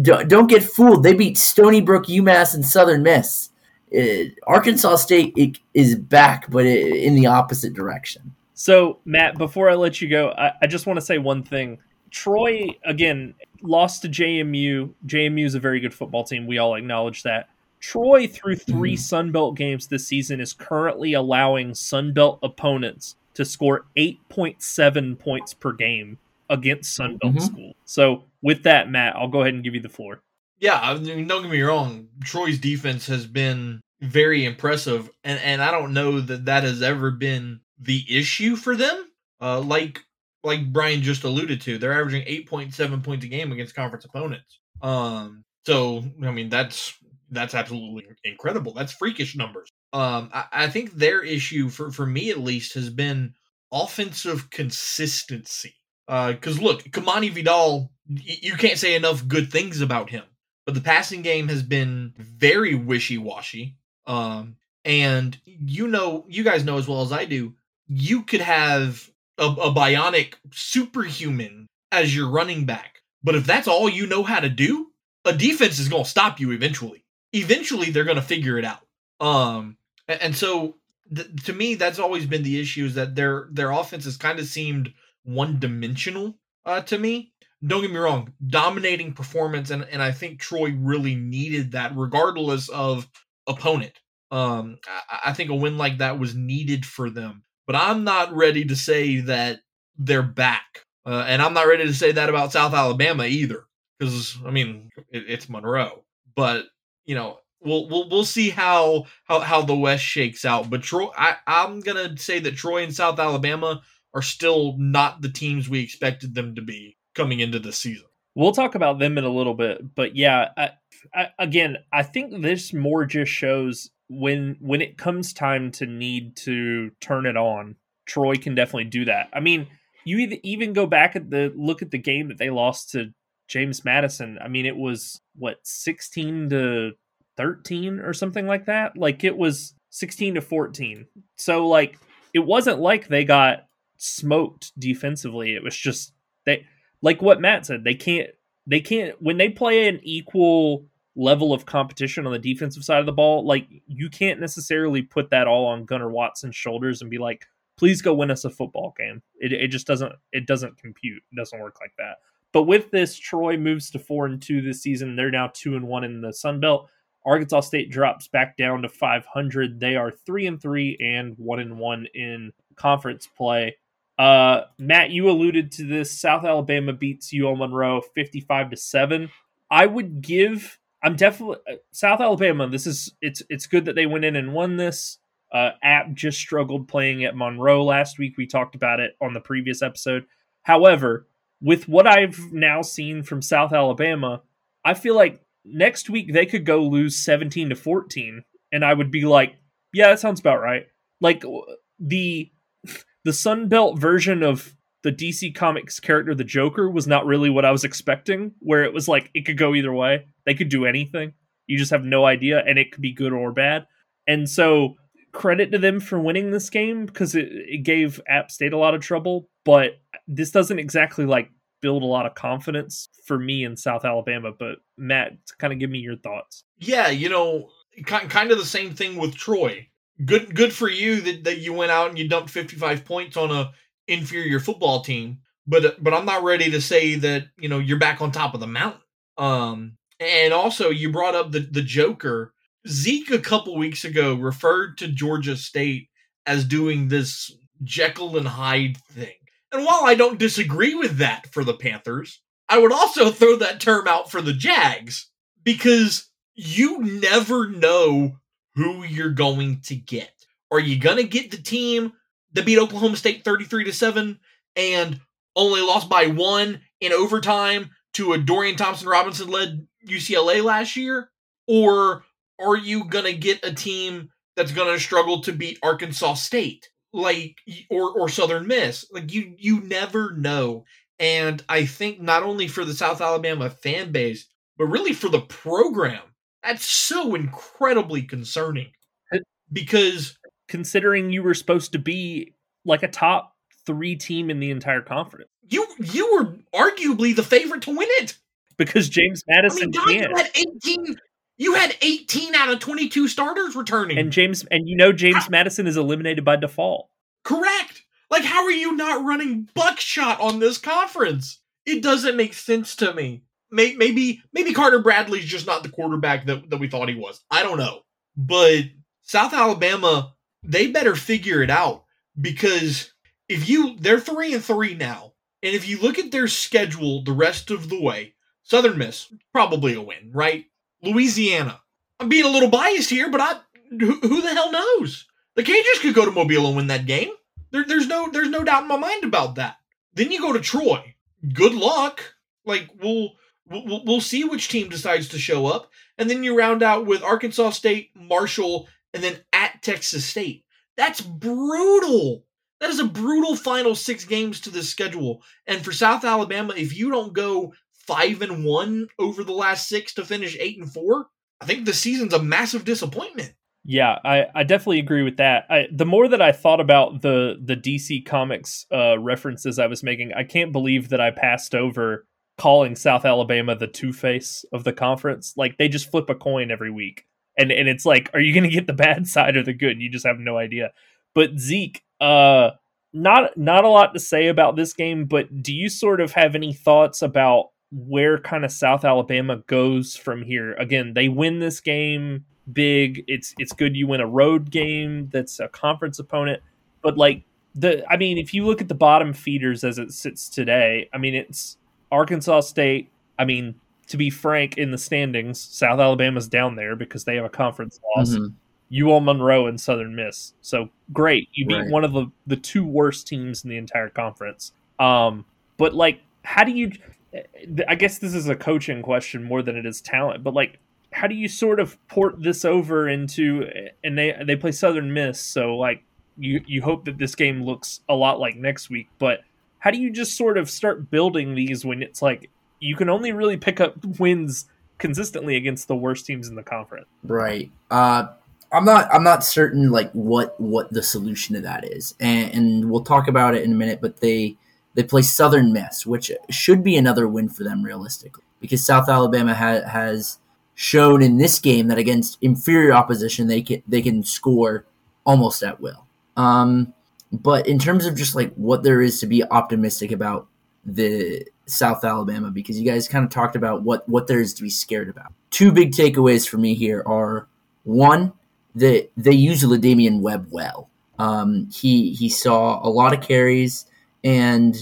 Don't get fooled. They beat Stony Brook, UMass, and Southern Miss. Uh, Arkansas State is back, but in the opposite direction. So, Matt, before I let you go, I, I just want to say one thing. Troy, again, lost to JMU. JMU is a very good football team. We all acknowledge that. Troy, through 3 mm-hmm. Sunbelt games this season, is currently allowing Sunbelt opponents to score 8.7 points per game against Sunbelt mm-hmm. school. So, with that, Matt, I'll go ahead and give you the floor. Yeah, I mean, don't get me wrong. Troy's defense has been very impressive, and, and I don't know that that has ever been the issue for them. Uh, like like Brian just alluded to, they're averaging 8.7 points a game against conference opponents. Um, so I mean that's that's absolutely incredible. That's freakish numbers. Um, I, I think their issue for for me at least has been offensive consistency. Because uh, look, Kimani Vidal, y- you can't say enough good things about him. But the passing game has been very wishy washy. Um, and you know, you guys know as well as I do, you could have a, a bionic superhuman as your running back. But if that's all you know how to do, a defense is going to stop you eventually eventually they're going to figure it out. Um, and so th- to me, that's always been the issue is that their their offense has kind of seemed one dimensional uh, to me. Don't get me wrong, dominating performance, and and I think Troy really needed that, regardless of opponent. Um, I, I think a win like that was needed for them, but I'm not ready to say that they're back, uh, and I'm not ready to say that about South Alabama either, because I mean it, it's Monroe, but you know, we'll we'll we'll see how how how the West shakes out. But Troy, I I'm gonna say that Troy and South Alabama are still not the teams we expected them to be coming into the season. We'll talk about them in a little bit, but yeah, I, I, again, I think this more just shows when when it comes time to need to turn it on, Troy can definitely do that. I mean, you even go back at the look at the game that they lost to James Madison, I mean, it was what 16 to 13 or something like that. Like it was 16 to 14. So like it wasn't like they got smoked defensively. It was just they like what Matt said. They can't they can't when they play an equal level of competition on the defensive side of the ball. Like you can't necessarily put that all on Gunnar Watson's shoulders and be like, please go win us a football game. It it just doesn't it doesn't compute. It doesn't work like that. But with this, Troy moves to four and two this season. They're now two and one in the Sun Belt. Arkansas State drops back down to 500. They are three and three and one and one in conference play. Uh, Matt, you alluded to this. South Alabama beats UL Monroe 55 to seven. I would give. I'm definitely uh, South Alabama. This is it's it's good that they went in and won this. Uh, App just struggled playing at Monroe last week. We talked about it on the previous episode. However, with what I've now seen from South Alabama, I feel like next week they could go lose 17 to 14 and I would be like, yeah, that sounds about right. Like the [LAUGHS] the Sun Belt version of the DC Comics character the Joker was not really what I was expecting where it was like it could go either way. They could do anything. You just have no idea and it could be good or bad. And so credit to them for winning this game because it, it gave App State a lot of trouble, but this doesn't exactly like build a lot of confidence for me in South Alabama. But Matt, kind of give me your thoughts. Yeah, you know, kind of the same thing with Troy. Good, good for you that, that you went out and you dumped 55 points on a inferior football team. But but I'm not ready to say that you know you're back on top of the mountain. Um, and also you brought up the the Joker. Zeke a couple weeks ago referred to Georgia State as doing this Jekyll and Hyde thing and while I don't disagree with that for the Panthers, I would also [LAUGHS] throw that term out for the Jags because you never know who you're going to get. Are you going to get the team that beat Oklahoma State 33 to 7 and only lost by 1 in overtime to a Dorian Thompson Robinson led UCLA last year? Or are you going to get a team that's going to struggle to beat Arkansas State? like or or Southern Miss. Like you you never know. And I think not only for the South Alabama fan base, but really for the program, that's so incredibly concerning. Because considering you were supposed to be like a top three team in the entire conference. You you were arguably the favorite to win it. Because James Madison I mean, had 18 you had 18 out of 22 starters returning. And James and you know James Madison is eliminated by default. Correct. Like how are you not running buckshot on this conference? It doesn't make sense to me. Maybe maybe Carter Bradley's just not the quarterback that, that we thought he was. I don't know. But South Alabama, they better figure it out because if you they're 3 and 3 now. And if you look at their schedule the rest of the way, Southern Miss probably a win, right? Louisiana. I'm being a little biased here, but I who, who the hell knows? The Cajuns could go to Mobile and win that game. There, there's no there's no doubt in my mind about that. Then you go to Troy. Good luck. Like we'll we'll, we'll see which team decides to show up, and then you round out with Arkansas State, Marshall, and then at Texas State. That's brutal. That is a brutal final six games to this schedule. And for South Alabama, if you don't go five and one over the last six to finish eight and four, I think the season's a massive disappointment. Yeah, I, I definitely agree with that. I, the more that I thought about the the DC Comics uh, references I was making, I can't believe that I passed over calling South Alabama the Two Face of the conference. Like they just flip a coin every week, and and it's like, are you going to get the [LAUGHS] bad side or the good? You just have no idea. But Zeke, uh, not not a lot to say about this game. But do you sort of have any thoughts about where kind of South Alabama goes from here. Again, they win this game big. It's it's good you win a road game that's a conference opponent, but like the I mean, if you look at the bottom feeders as it sits today, I mean it's Arkansas State. I mean, to be frank, in the standings, South Alabama's down there because they have a conference loss. Mm-hmm. UL Monroe and Southern Miss. So great, you beat right. one of the the two worst teams in the entire conference. Um, but like, how do you? I guess this is a coaching question more than it is talent, but like how do you sort of port this over into and they they play Southern Miss, so like you you hope that this game looks a lot like next week, but how do you just sort of start building these when it's like you can only really pick up wins consistently against the worst teams in the conference? Right. Uh I'm not I'm not certain like what what the solution to that is, and, and we'll talk about it in a minute. But they they play Southern Miss, which should be another win for them realistically, because South Alabama ha- has shown in this game that against inferior opposition they can they can score almost at will. Um, but in terms of just like what there is to be optimistic about the South Alabama, because you guys kind of talked about what what there is to be scared about. Two big takeaways for me here are one that they use La'Damian Webb well. Um, he he saw a lot of carries, and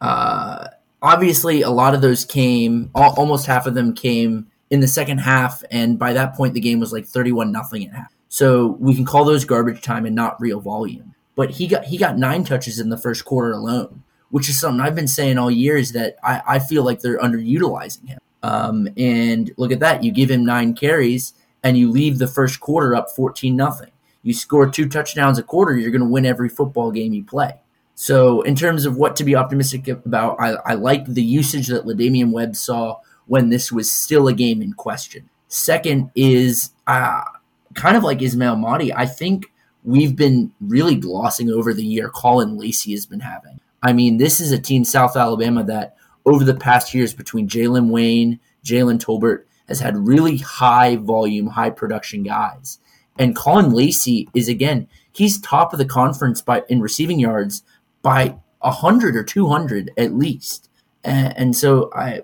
uh, obviously a lot of those came. Almost half of them came in the second half, and by that point the game was like thirty-one nothing at half. So we can call those garbage time and not real volume. But he got he got nine touches in the first quarter alone, which is something I've been saying all year is that I, I feel like they're underutilizing him. Um, and look at that, you give him nine carries and you leave the first quarter up 14 nothing. You score two touchdowns a quarter, you're going to win every football game you play. So, in terms of what to be optimistic about, I, I like the usage that La'Damian Webb saw when this was still a game in question. Second is uh, kind of like Ismail Mahdi. I think we've been really glossing over the year Caullin Lacy has been having. I mean, this is a team, South Alabama, that over the past years between Jalen Wayne, Jalen Tolbert, has had really high volume, high production guys. And Caullin Lacy is again, he's top of the conference by in receiving yards by a hundred or two hundred at least. And, and, so I,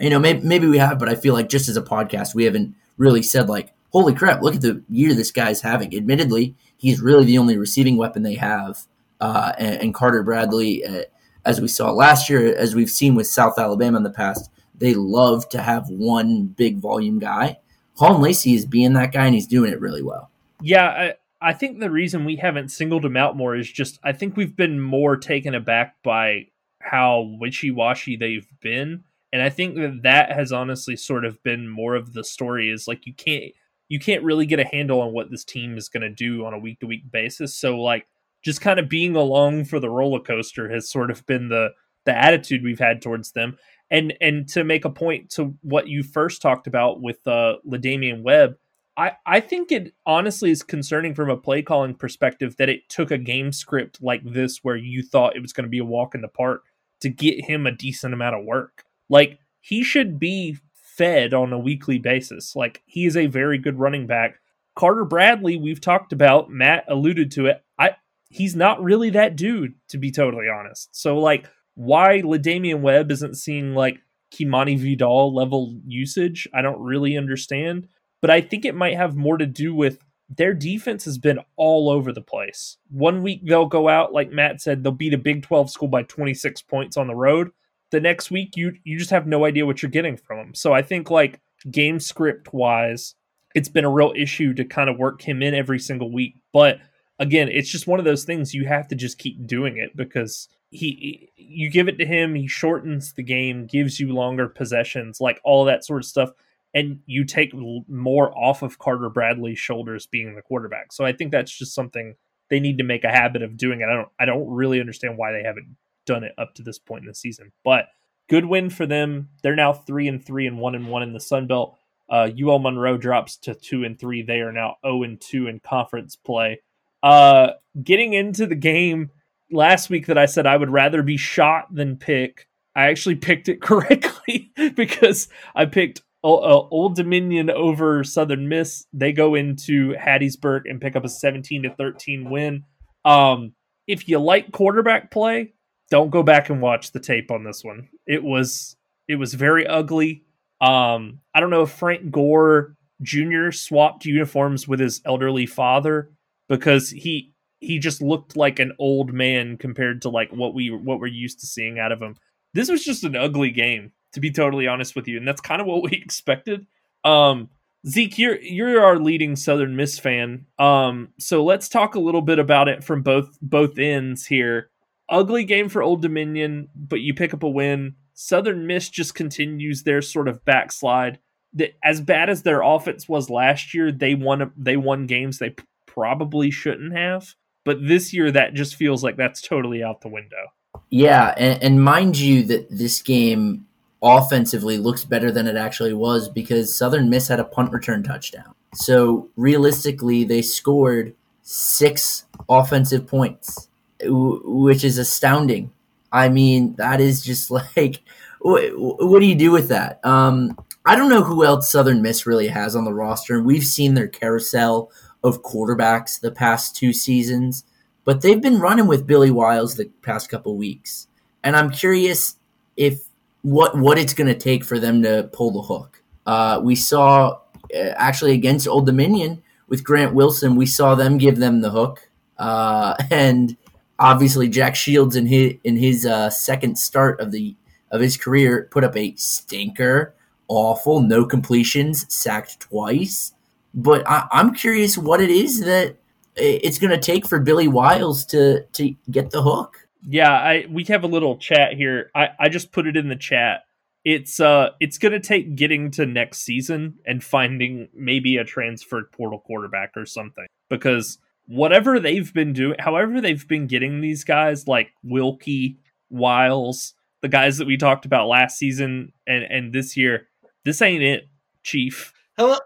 you know, maybe, maybe we have, but I feel like just as a podcast, we haven't really said like, holy crap, look at the year this guy's having. Admittedly, he's really the only receiving weapon they have. Uh, and, and, Carter Bradley, uh, as we saw last year, as we've seen with South Alabama in the past, they love to have one big volume guy. Caullin Lacy is being that guy, and he's doing it really well. Yeah, I, think the reason we haven't singled him out more is just I think we've been more taken aback by how wishy washy they've been, and I think that that has honestly sort of been more of the story. Is like you can't you can't really get a handle on what this team is going to do on a week to week basis. So like just kind of being along for the roller coaster has sort of been the the attitude we've had towards them and and to make a point to what you first talked about with uh La'Damian Webb, I I think it honestly is concerning from a play calling perspective that it took a game script like this where you thought it was going to be a walk in the park to get him a decent amount of work. Like he should be fed on a weekly basis. Like he is a very good running back. Carter Bradley, we've talked about, Matt alluded to it. I he's not really that dude to be totally honest. So like why La'Damian Webb isn't seeing like Kimani Vidal level usage, I don't really understand. But I think it might have more to do with their defense has been all over the place. One week they'll go out, like Matt said, they'll beat a Big 12 school by 26 points on the road. The next week, you you just have no idea what you're getting from them. So I think like game script wise, it's been a real issue to kind of work him in every single week. But again, it's just one of those things you have to just keep doing it because he you give it to him, he shortens the game, gives you longer possessions, like all that sort of stuff, and you take more off of Carter Bradley's shoulders being the quarterback. So I think that's just something they need to make a habit of doing. And I don't I don't really understand why they haven't done it up to this point in the season, but good win for them. They're now three and three and one and one in the Sun Belt. Uh, UL Monroe drops to two and three. They are now zero and two in conference play. Uh, getting into the game last week that I said I would rather be shot than pick, I actually [LAUGHS] picked it correctly [LAUGHS] because I picked Old Dominion over Southern Miss. They go into Hattiesburg and pick up a 17 to 13 win. Um, if you like quarterback play, don't go back and watch the tape on this one. It was it was very ugly. Um, I don't know if Frank Gore Jr. swapped uniforms with his elderly father because he he just looked like an old man compared to like what we what we're used to seeing out of him. This was just an ugly game, to be totally honest with you, and that's kind of what we [LAUGHS] expected. Um, Zeke, you're you're our leading Southern Miss fan. Um, so let's talk a little bit about it from both both ends here. Ugly game for Old Dominion, but you pick up a win. Southern Miss just continues their sort of backslide. That as bad as their offense was last year, they won they won games they probably shouldn't have. But this year, that just feels like that's totally out the window. Yeah, and, and mind you that this game offensively looks better than it actually was because Southern Miss had a punt return touchdown. So realistically, they scored six offensive points, which is astounding. I mean, that is just [LAUGHS] like, what, do you do with that? Um, I don't know who else Southern Miss really has on the roster, we've seen their carousel of quarterbacks the past two seasons, but they've been running with Billy Wiles the past couple weeks, and I'm curious if what what it's going to take for them to pull the hook. Uh, we saw uh, actually against Old Dominion with Grant Wilson, we saw them give them the hook, uh, [LAUGHS] and obviously Jack Shields in his in his uh, second start of the of his career put up a stinker, awful, no completions, sacked twice. But I, I'm curious what it is that it's going to take for Billy Wiles to to get the hook. Yeah, I we have a little chat here. I I just put it in the chat. It's uh it's going to take getting to next season and finding maybe a transferred portal quarterback or something because whatever they've been doing, however they've been getting these guys like Wilcke, Wiles, the guys that we talked about last season and and this year, this ain't it, Chief. Hello,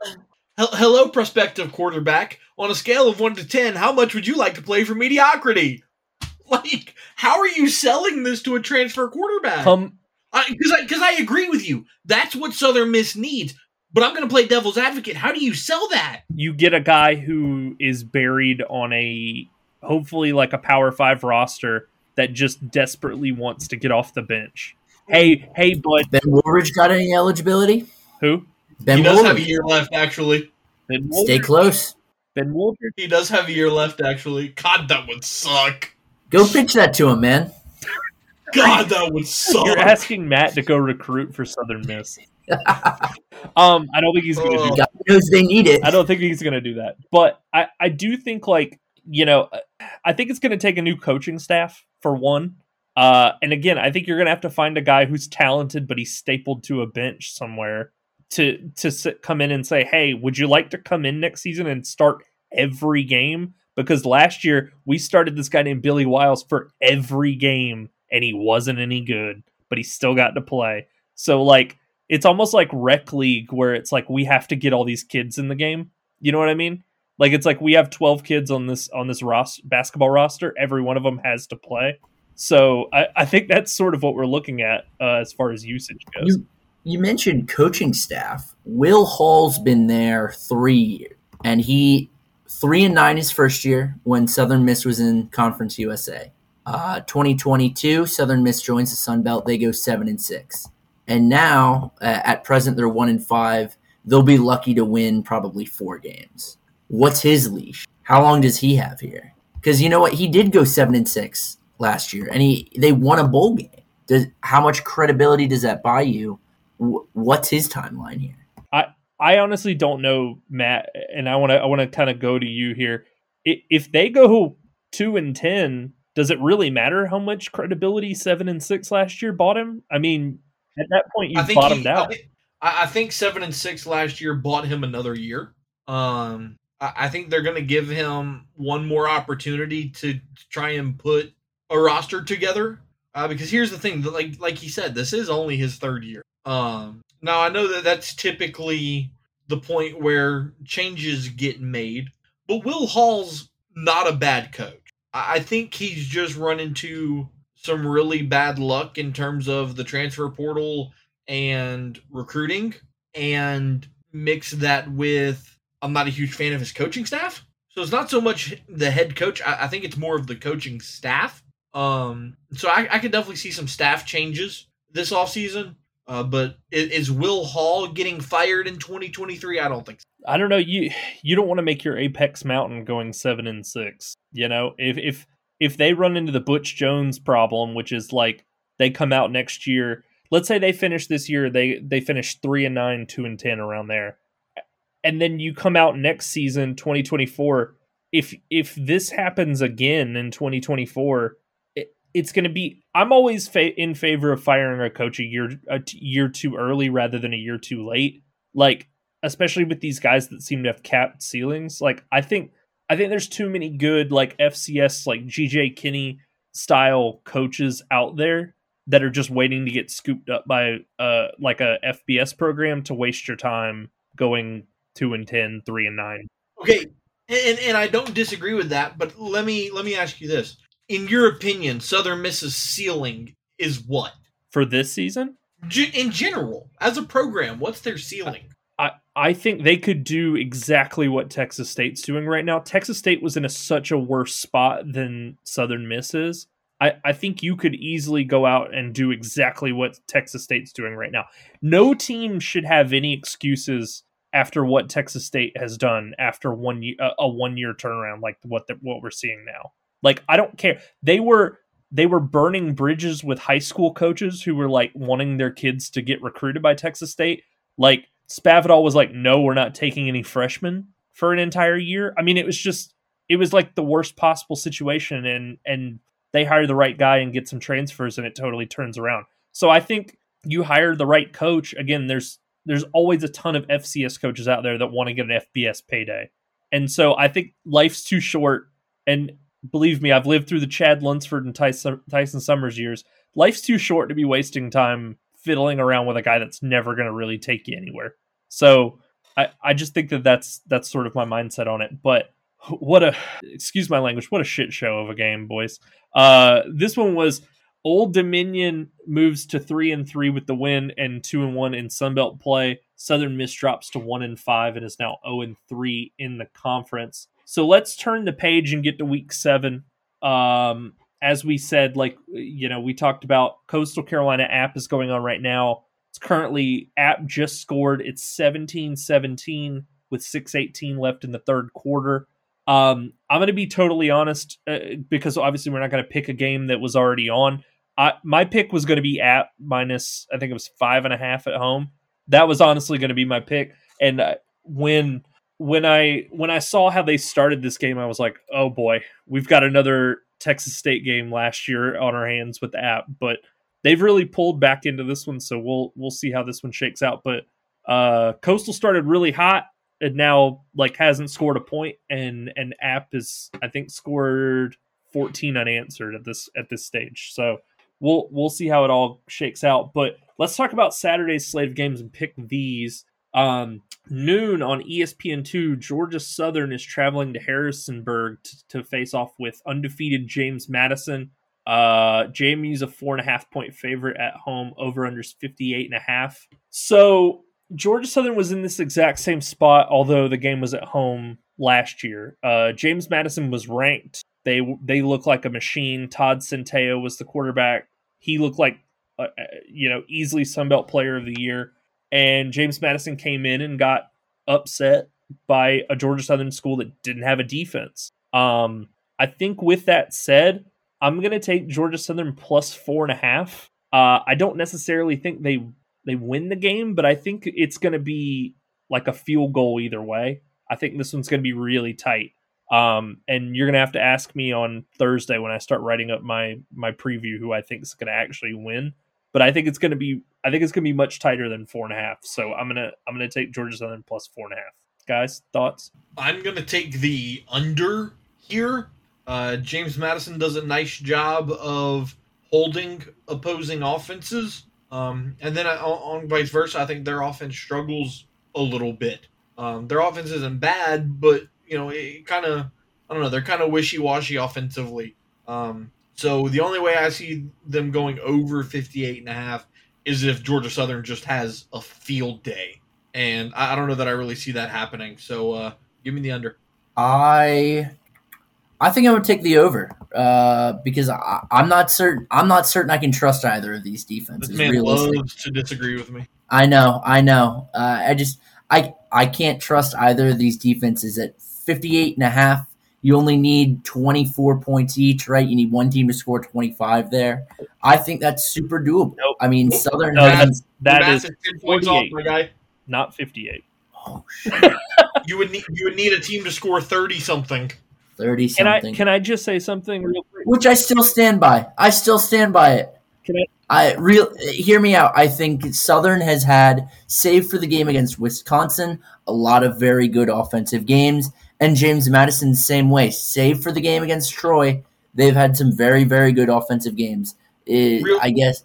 hello, prospective quarterback. On a scale of one to ten, how much would you like to play for mediocrity? [LAUGHS] Like, how are you selling this to a transfer quarterback? Come, because I because I, I agree with you. That's what Southern Miss needs. But I'm going to play devil's advocate. How do you sell that? You get a guy who is buried on a hopefully like a Power Five roster that just desperately wants to get off the bench. Hey, hey, bud. Ben Wooldridge got any eligibility? Who? Ben he does have a year left, actually. Ben Stay close. Ben Wooldridge. He does have a year left, actually. God, that would suck. Go pitch that to him, man. [LAUGHS] God, that would suck. You're asking Matt to go recruit for Southern Miss. um, I don't think he's going to do. God knows they need it. I don't think he's going to do that. But I, I do think like you know, I think it's going to take a new coaching staff for one. Uh, and again, I think you're going to have to find a guy who's talented, but he's stapled to a bench somewhere to to sit, come in and say, "Hey, would you like to come in next season and start every game?" Because last year we started this guy named Billy Wiles for every game, and he wasn't any good, but he still got to play. So like it's almost like rec league where it's like we have to get all these kids in the game. You know what I mean? Like it's like we have 12 kids on this on this ros- basketball roster. Every one of them has to play. So I, I think that's sort of what we're looking at uh, as far as usage goes. You, you mentioned coaching staff. Will Hall's been there three years, and he three and nine his first year when Southern Miss was in Conference USA. Uh, 2022, Southern Miss joins the Sun Belt. They go seven and six and now uh, at present they're one in five. They'll be lucky to win probably four games. What's his leash? How long does he have here? Because you know what, he did go seven and six last year, and he they won a bowl game. Does how much credibility does that buy you? what's his timeline here? I honestly don't know, Matt, and I want to I want to kind of go to you here. If they go two and ten, does it really matter how much credibility seven and six last year bought him? I mean, at that point, you bottomed he, out. I think, I think, seven and six last year bought him another year. Um, I, I think they're going to give him one more opportunity to, to try and put a roster together. Uh, because here's the thing, like like he said, this is only his third year. Um, now I know that that's typically the point where changes get made, but Will Hall's not a bad coach. I, think he's just run into some really bad luck in terms of the transfer portal and recruiting and mix that with I'm not a huge fan of his coaching staff. So it's not so much the head coach. I, I think it's more of the coaching staff. Um, so I, I could definitely see some staff changes this offseason. Uh, but is, Will Hall getting fired in 2023? I don't think so. I don't know. You you don't want to make your apex mountain going seven and six. You know, if if if they run into the Butch Jones problem, which is like they come out next year, let's say they finish this year, they they finish three and nine, two and ten around there, and then you come out next season, twenty twenty four. If if this happens again in twenty twenty four, it's going to be. I'm always fa- in favor of firing a coach a year a t- year too early rather than a year too late. Like especially with these guys that seem to have capped ceilings. Like I think I think there's too many good like FCS like GJ Kinne style coaches out there that are just waiting to get scooped up by uh like a FBS program to waste your time going 2 and 10, 3 and 9. Okay, and and I don't disagree with that, but let me let me ask you this: in your opinion, Southern Miss's ceiling is what for this season? G- in general, as a program, what's their ceiling? I, I think they could do exactly what Texas State's doing right now. Texas State was in a, such a worse spot than Southern Miss is. I, I think you could easily go out and do exactly what Texas State's doing right now. No team should have any excuses after what Texas State has done after one year, a one year turnaround like what the, what we're seeing now. Like I don't care. They were they were burning bridges with high school coaches who were like wanting their kids to get recruited by Texas State. Like Spavital was like, "No, we're not taking any freshmen for an entire year." I mean, it was just it was like the worst possible situation and and they hire the right guy and get some transfers and it totally turns around. So I think you hire the right coach. Again, there's there's always a ton of FCS coaches out there that want to get an FBS payday. And so I think life's too short and believe me, I've lived through the Chad Lunsford and Tyson, Summers years. Life's too short to be wasting time fiddling around with a guy that's never going to really take you anywhere. So I, I just think that that's that's sort of my mindset on it. But what a excuse my language, what a shit show of a game, boys. Uh, this one was Old Dominion moves to three and three with the win and two and one in Sunbelt play. Southern Miss drops to one and five and is now zero oh and three in the conference. So let's turn the page and get to week seven. Um, as we said, like you know, we talked about Coastal Carolina app is going on right now. It's currently app just scored. It's 17-17 with 618 left in the third quarter. Um, I'm going to be totally honest uh, because obviously we're not going to pick a game that was already on. I, my pick was going to be app minus, I think it was five and a half at home. That was honestly going to be my pick. And uh, when when I when I saw how they started this game, I was like, oh boy, we've got another Texas State game last year on our hands with the app, but they've really pulled back into this one, so we'll we'll see how this one shakes out. But uh, Coastal started really hot and now like hasn't scored a point, and and App is I think scored 14 unanswered at this at this stage. So we'll we'll see how it all shakes out. But let's talk about Saturday's slate of games and pick these. Um, noon on ESPN2, Georgia Southern is traveling to Harrisonburg to, to face off with undefeated James Madison. Uh, JMU's a four and a half point favorite at home. Over unders 58 and a half. So Georgia Southern was in this exact same spot, although the game was at home last year. Uh, James Madison was ranked. They they look like a machine. Todd Centeio was the quarterback. He looked like uh, uh, you know easily Sunbelt Player of the Year. And James Madison came in and got upset by a Georgia Southern school that didn't have a defense. Um, I think with that said, I'm going to take Georgia Southern plus four and a half. Uh, I don't necessarily think they they win the game, but I think it's going to be like a field goal either way. I think this one's going to be really tight. Um, and you're going to have to ask me on Thursday when I start writing up my my preview who I think is going to actually win. But I think it's going to be I think it's going to be much tighter than four and a half. So I'm gonna I'm gonna take Georgia Southern plus four and a half. Guys, thoughts? I'm gonna take the under here. Uh, James Madison does a nice job of holding opposing offenses. Um, and then uh, on, vice versa, I think their offense struggles a little bit. Um, their offense isn't bad, but you know, it kind of I don't know, they're kind of wishy washy offensively. Um, so the only way I see them going over 58 and a half is if Georgia Southern just has a field day. And I, I don't know that I really see that happening. So uh, give me the under. I I think I would take the over uh, because I, am not certain. I'm not certain I can trust either of these defenses. This man loves to disagree with me. I know. I know. Uh, I just I I can't trust either of these defenses at 58 and a half. You only need 24 points each, right? You need one team to score 25 there. I think that's super doable. Nope. I mean, Southern no, has that is 10 points off, my guy. Not 58. Oh [LAUGHS] shit. you would need you would need a team to score 30 something. 30 something. Can I, can I just say something real quick? Which I still stand by. I still stand by it. Can I? I real hear me out. I think Southern has had, save for the game against Wisconsin, a lot of very good offensive games, and James Madison same way. Save for the game against Troy, they've had some very very good offensive games. It, real, I guess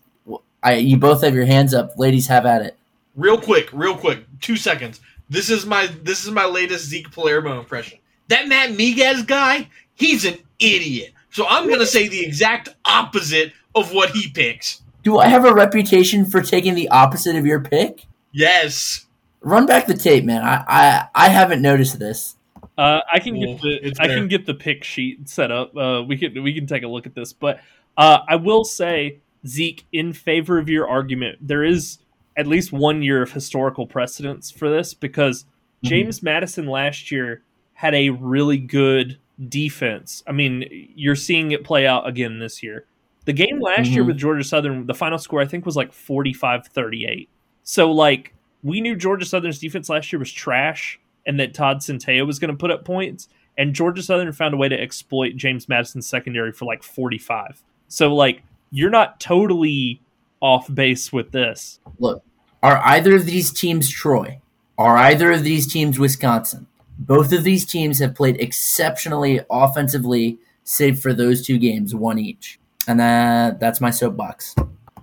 I you both have your hands up. Ladies, have at it. Real quick, real quick, two seconds. This is my this is my latest Zeke Palermo impression. That Matt Miguez guy, he's an idiot. So I'm gonna say the exact opposite of what he picks. Do I have a reputation for taking the opposite of your pick? Yes. Run back the tape, man. I I, I haven't noticed this. Uh, I can Cool. get the It's I fair. can get the pick sheet set up. Uh, we can we can take a look at this, but uh, I will say Zeke in favor of your argument. There is at least one year of historical precedence for this because Mhm. James Madison last year had a really good defense. I mean, you're seeing it play out again this year. The game last year Mhm. with Georgia Southern, the final score I think was like 45-38. So like we knew Georgia Southern's defense last year was trash and that Todd Centeio was going to put up points. And Georgia Southern found a way to exploit James Madison's secondary for like 45. So, like, you're not totally off base with this. Look, are either of these teams Troy? Are either of these teams Wisconsin? Both of these teams have played exceptionally offensively, save for those two games, one each. And that, that's my soapbox.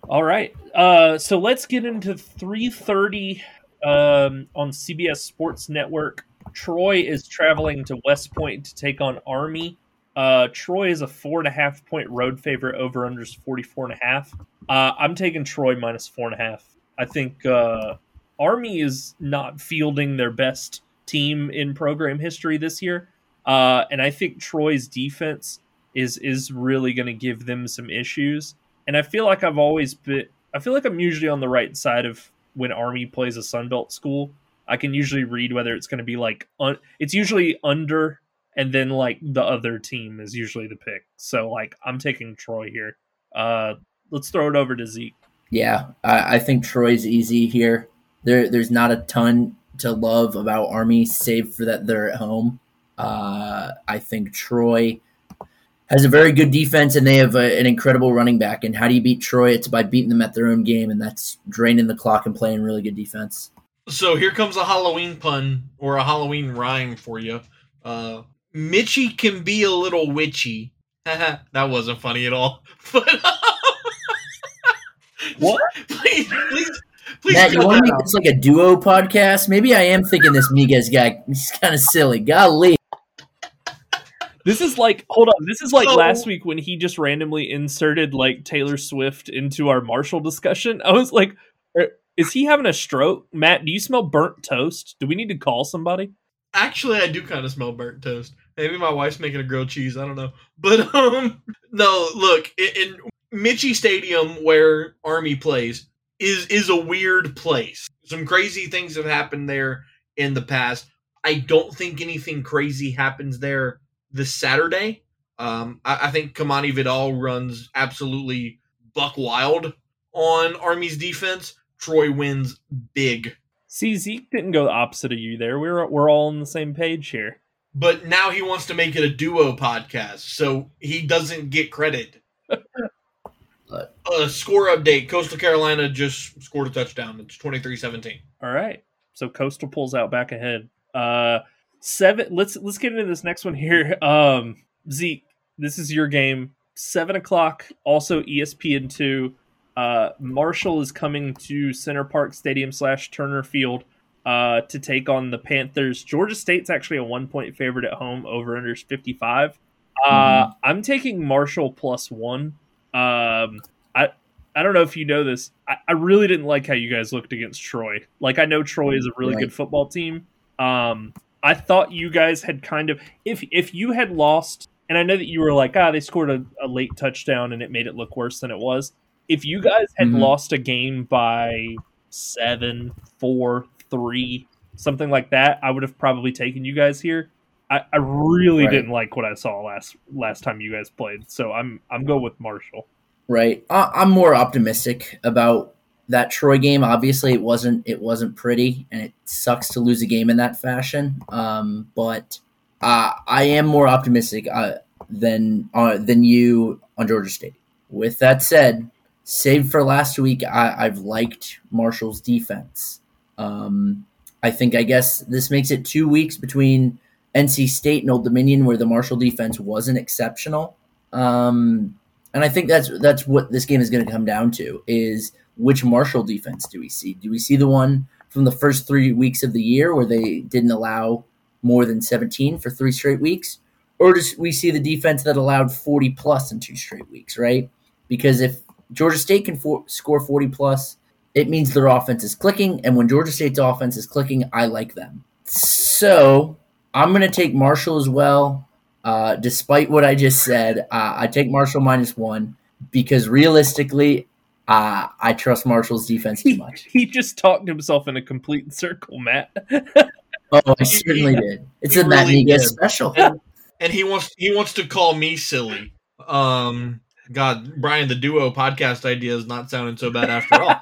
All right. Uh, so let's get into 3:30 um, on CBS Sports Network. Troy is traveling to West Point to take on Army. Uh, Troy is a four and a half point road favorite. Over unders 44 and a half. Uh, I'm taking Troy minus four and a half. I think uh, Army is not fielding their best team in program history this year, uh, and I think Troy's defense is is really going to give them some issues. And I feel like I've always been. I feel like I'm usually on the right side of when Army plays a Sunbelt school. I can usually read whether it's going to be like un, it's usually under, and then like the other team is usually the pick. So like I'm taking Troy here. Uh, let's throw it over to Zeke. Yeah, I, I think Troy's easy here. There, there's not a ton to love about Army, save for that they're at home. Uh, I think Troy has a very good defense, and they have a, an incredible running back. And how do you beat Troy? It's by beating them at their own game, and that's draining the clock and playing really good defense. So here comes a Halloween pun or a Halloween rhyme for you. Uh, Mitchie can be a little witchy. [LAUGHS] That wasn't funny at all. [LAUGHS] But [LAUGHS] What? please, please, please. Matt, you want to make this like a duo podcast? Maybe I am thinking this Miguez guy. He's kind of silly. Golly. This is like hold on. This is like So- last week when he just randomly inserted like Taylor Swift into our Marshall discussion. [LAUGHS] I was like, "Er, is he having a stroke? Matt, do you smell burnt toast? Do we need to call somebody? Actually, I do kind of smell burnt toast. Maybe my wife's making a grilled cheese. I don't know. [LAUGHS] But um, no. Look, in, in Mitchie Stadium, where Army plays, is is a weird place. Some crazy things have happened there in the past. I don't think anything crazy happens there this Saturday. Um, I, I think Kimani Vidal runs absolutely buck wild on Army's defense. Troy wins big. See, Zeke didn't go the opposite of you there. We're we're all on the same page here. but now he wants to make it a duo podcast, so he doesn't get credit. [LAUGHS] a uh, score update: Coastal Carolina just scored a touchdown. It's 23-17. All right. So Coastal pulls out back ahead. Uh seven let's let's get into this next one here. [LAUGHS] Um Zeke, this is your game. Seven o'clock, also ESPN two. Uh Marshall is coming to Center Parc Stadium slash Turner Field uh to take on the Panthers. Georgia State's actually a one point favorite at home, over under 55. Uh I'm taking Marshall plus one. Um I I don't know if you know this. I, I really didn't like how you guys looked against Troy. Like I know Troy is a really Right. good football team. Um, I thought you guys had kind of if if you had lost, and I know that you were like, ah, they scored a, a late touchdown and it made it look worse than it was. If you guys had Mhm. lost a game by seven, four, three, something like that, I would have probably taken you guys here. I, I really Right. didn't like what I saw last last time you guys played, so I'm I'm going with Marshall. Right. I, I'm more optimistic about that Troy game. Obviously, it wasn't it wasn't pretty, and it sucks to lose a game in that fashion. Um, but uh, I am more optimistic uh, than uh, than you on Georgia State. With that said, save for last week, I, I've liked Marshall's defense. Um, I think I guess this makes it two weeks between NC State and Old Dominion, where the Marshall defense wasn't exceptional. Um, and I think that's that's what this game is going to come down to: is which Marshall defense do we see? Do we see the one from the first three weeks of the year where they didn't allow more than 17 for three straight weeks? Or do we see the defense that allowed 40 plus in two straight weeks, right? Because if Georgia State can for- score 40 plus, it means their offense is clicking. And when Georgia State's offense is clicking, I like them. So I'm going to take Marshall as well. Uh, despite what I just said, uh, I take Marshall minus one because realistically, uh, I trust Marshall's defense too much. He just talked himself in a complete circle, Matt. oh, I certainly did. It's a Matt really Miga did. special. and, and he wants he wants to call me silly. Um, God, Brian, the duo podcast idea is not sounding so bad after all.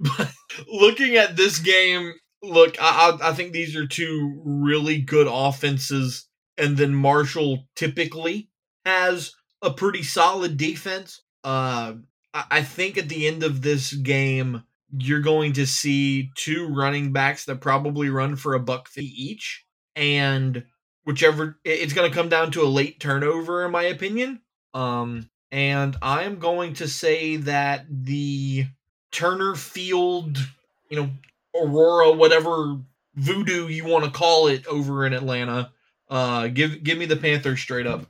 but [LAUGHS] [LAUGHS] looking at this game, look, I, I I think these are two really good offenses, and then Marshall typically has a pretty solid defense. Uh, I, think at the end of this game, you're going to see two running backs that probably run for a buck each, and whichever it's going to come down to a late turnover, in my opinion. Um, and I am going to say that the Turner Field, you know, Aurora, whatever voodoo you want to call it over in Atlanta, uh, give give me the Panthers straight up.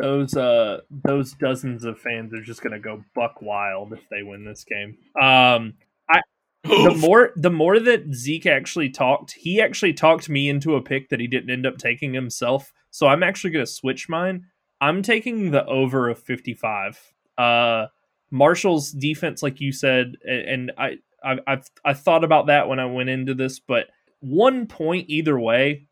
Those uh those dozens of fans are just gonna go buck wild if they win this game. Um I the more the more that Zeke actually talked, he actually talked me into a pick that he didn't end up taking himself. So I'm actually gonna switch mine. I'm taking the over of 55. Uh Marshall's defense, like you said, and I I I've, I thought about that when I went into this, but one point either way,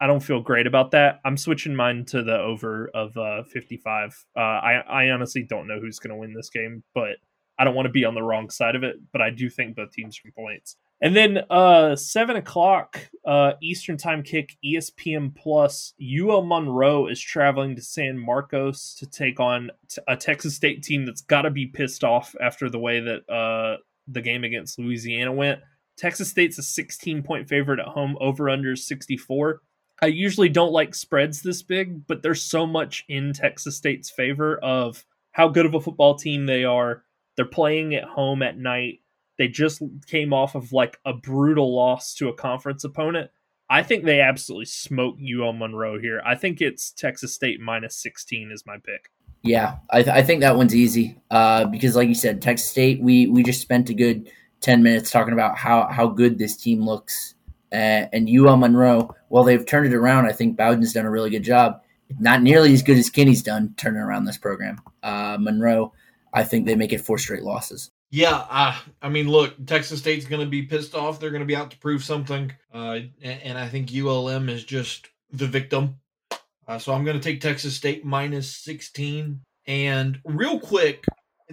I, don't- feel great about that. I'm switching mine to the over of uh, 55. Uh, I I honestly don't know who's going to win this game, but I don't want to be on the wrong side of it. But I do think both teams can points. And then uh, seven o'clock uh, Eastern time kick, ESPN Plus. UL Monroe is traveling to San Marcos to take on t- a Texas State team that's got to be pissed off after the way that uh, the game against Louisiana went. Texas State's a 16 point favorite at home, over under 64. I usually don't like spreads this big, but there's so much in Texas State's favor of how good of a football team they are. They're playing at home at night. They just came off of like a brutal loss to a conference opponent. I think they absolutely smoke UL Monroe here. I think it's Texas State minus 16 is my pick. Yeah, I, th- I think that one's easy uh, because, like you said, Texas State. We we just spent a good ten minutes talking about how how good this team looks, uh, and UL Monroe. Well, they've turned it around. I think Bowden's done a really good job. Not nearly as good as Kinne's done turning around this program. Uh, Monroe, I think they make it four straight losses. Yeah, uh, I mean, look, Texas State's going to be pissed off. They're going to be out to prove something, uh, and, and I think ULM is just the victim. Uh, so I'm going to take Texas State minus 16. And real quick,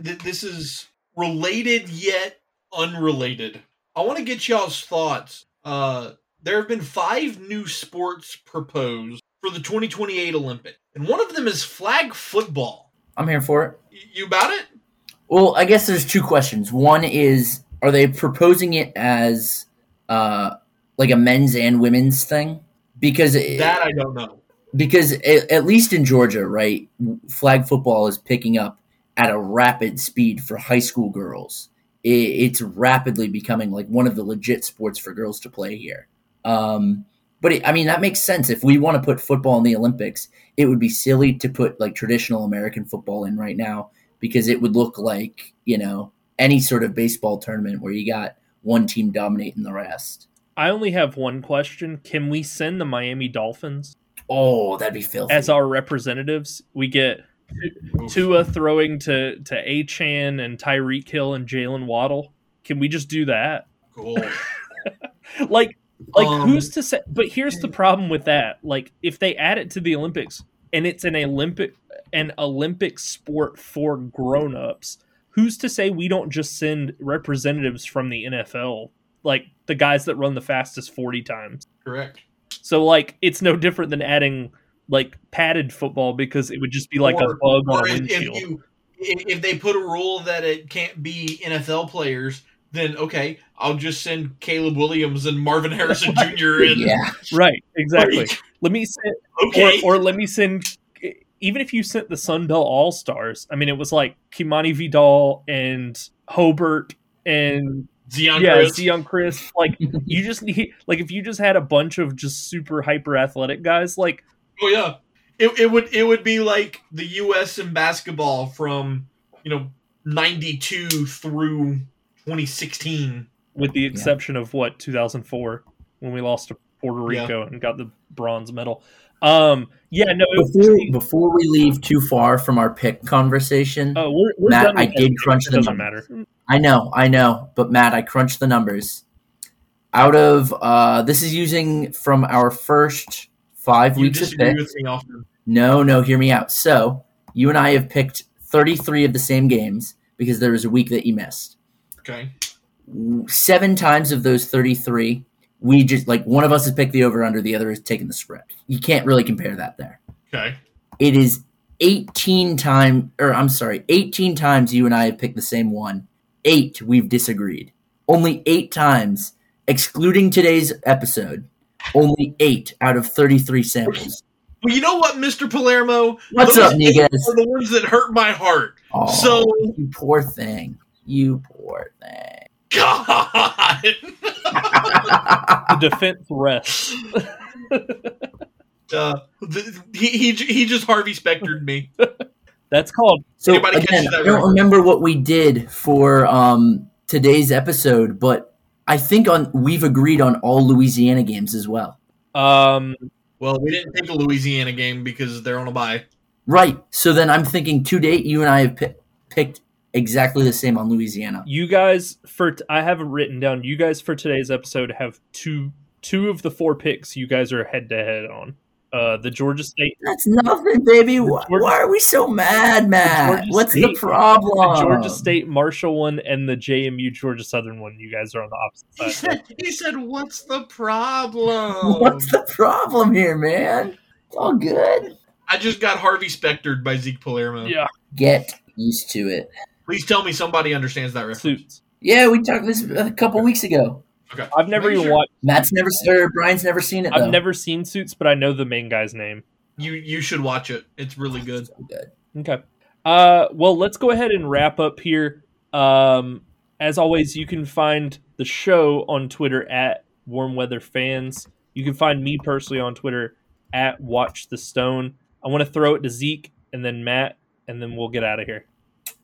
th- this is related yet unrelated. I want to get y'all's thoughts. Uh, there have been five new sports proposed for the 2028 Olympic, and one of them is flag football. I'm here for it. Y- You about it? Well, I guess there's two questions. One is, are they proposing it as uh, like a men's and women's thing? Because it, That I don't know. because at, at least in Georgia, right, flag football is picking up at a rapid speed for high school girls. It, it's rapidly becoming like one of the legit sports for girls to play here. Um, but it, I mean, that makes sense. If we want to put football in the Olympics, it would be silly to put like traditional American football in right now because it would look like you know any sort of baseball tournament where you got one team dominating the rest. I only have one question. Can we send the Miami Dolphins Oh, that'd be filthy. as our representatives? We get Tua throwing to to Achane and Tyreek Hill and Jaylen Waddle. Can we just do that? Cool. [LAUGHS] Like, like Um, who's to say? But here's the problem with that. Like, if they add it to the Olympics and it's an Olympic an Olympic sport for grown-ups, who's to say we don't just send representatives from the NFL, like the guys that run the fastest forty times? Correct. So like it's no different than adding like padded football because it would just be like a bug on a if, if you if, if they put a rule that it can't be NFL players, then okay, I'll just send Caleb Williams and Marvin [LAUGHS] Harrison Jr. in. yeah, Right, exactly. Like, let me send Okay. or, or let me send even if you sent the Sun Belt All Stars, I mean, it was like Kimani Vidal and Hobert and Zeon yeah, Chris. Zeon Chris. Like you just need like if you just had a bunch of just super hyper athletic guys, like Oh yeah. It, it would it would be like the US in basketball from, you know, 92 through 2016. with the exception of what 2004 when we lost to Puerto Yeah. Rico and got the bronze medal. Um, yeah, no, it was Before, we leave too far from our pick conversation, oh, we're, we're Matt, I that. did crunch It the doesn't numbers. matter. I know, I know, but Matt, I crunched the numbers. Out of uh, this is using from our first five You weeks of picks. with me often. No, no, hear me out. So you and I have picked 33 of the same games because there was a week that you missed. Okay. Seven times of those 33, we just like one of us has picked the over under, the other has taken the spread. You can't really compare that there. Okay. It is 18 time or I'm sorry, 18 times you and I have picked the same one. 8 we've disagreed. Only 8 times excluding today's episode. Only 8 out of 33 samples. Well, you know what, Mr. Palermo? What's Those up, things Miguez? Are the ones that hurt my heart. Oh, So- you poor thing. You poor thing. God. The defense rests. [LAUGHS] uh, the, he, he he just Harvey Spectered me. That's called So Anybody again, that I don't reference? remember what we did for um, today's episode, but I think on we've agreed on all Louisiana games as well. um, Well, we didn't pick a Louisiana game because they're on a bye. Right. So then I'm thinking to date, you and I have pi- picked exactly the same on Louisiana. you guys for t- I have it written down. You guys for today's episode have two two of the four picks. You guys are head to head on. Uh, the Georgia State, That's nothing, baby. Why, Georgia- why are we so mad, Matt? Georgia What's the problem? the Georgia State Marshall one, and the JMU Georgia Southern one. You guys are on the opposite side. said, he said, "What's the problem?" What's the problem here, man? It's all good. I just got Harvey Spectered by Zeke Palermo. Yeah, Get used to it. Please tell me somebody understands that reference. suits. Yeah, we talked this a couple weeks ago. Okay. I've never Make even sure- watched. Matt's never, or Brian's never seen it. I've never seen Suits, but I know the main guy's name. You you should watch it. It's really good. So good. Okay. Uh, well, let's go ahead and wrap up here. Um, as always, you can find the show on Twitter at Warm Weather Fans. You can find me personally on Twitter at Watch the Stone. I want to throw it to Zeke and then Matt, and then we'll get out of here.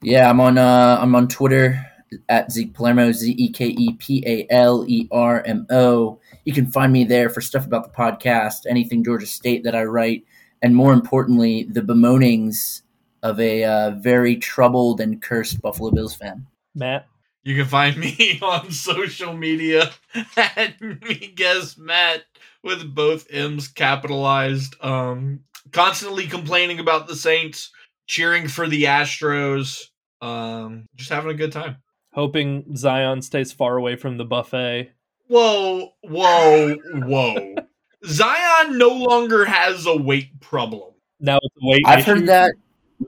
Yeah, I'm on. Uh, I'm on Twitter at Zeke Palermo, Z E K E P A L E R M O. You can find me there for stuff about the podcast, anything Georgia State that I write, and more importantly, the bemoanings of a uh, very troubled and cursed Buffalo Bills fan. Matt, You can find me [LAUGHS] on social media at Miguez Matt with both M's capitalized. Um, constantly complaining about the Saints, cheering for the Astros. Um, just having a good time. Hoping Zion stays far away from the buffet. Whoa, whoa, whoa! Zion no longer has a weight problem. Now it's a weight I've issue. heard that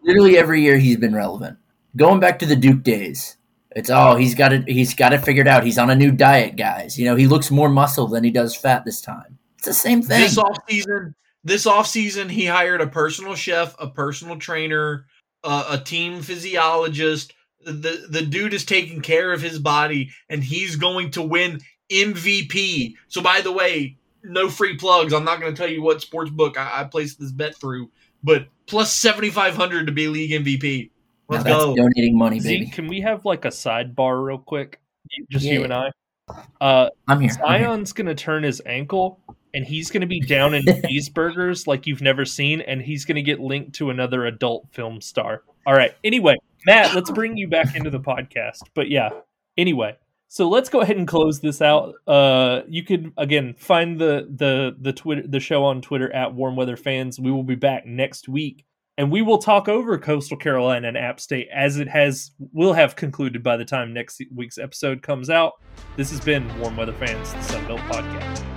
literally every year he's been relevant. Going back to the Duke days, it's oh he's got it he's got it figured out. He's on a new diet, guys. You know he looks more muscle than he does fat this time. It's the same thing. This off season, this off season, he hired a personal chef, a personal trainer, uh, a team physiologist. The the dude is taking care of his body, and he's going to win MVP. So, by the way, no free plugs. I'm not going to tell you what sports book I, I placed this bet through, but plus seventy five hundred to be league MVP. Let's that's go. donating money, baby. Zeke, can we have like a sidebar real quick? Just you and I. Uh, I'm here. I'm here. Zion's gonna turn his ankle, and he's gonna be down in [LAUGHS] cheeseburgers like you've never seen, and he's gonna get linked to another adult film star. All right. Anyway, Matt, let's bring you back into the podcast. But yeah. Anyway, so let's go ahead and close this out. Uh, you could again find the the the Twitter the show on Twitter at Warm Weather Fans. We will be back next week. And we will talk over Coastal Carolina and App State as it has will have concluded by the time next week's episode comes out. This has been Warm Weather Fans, the Sunbelt Podcast.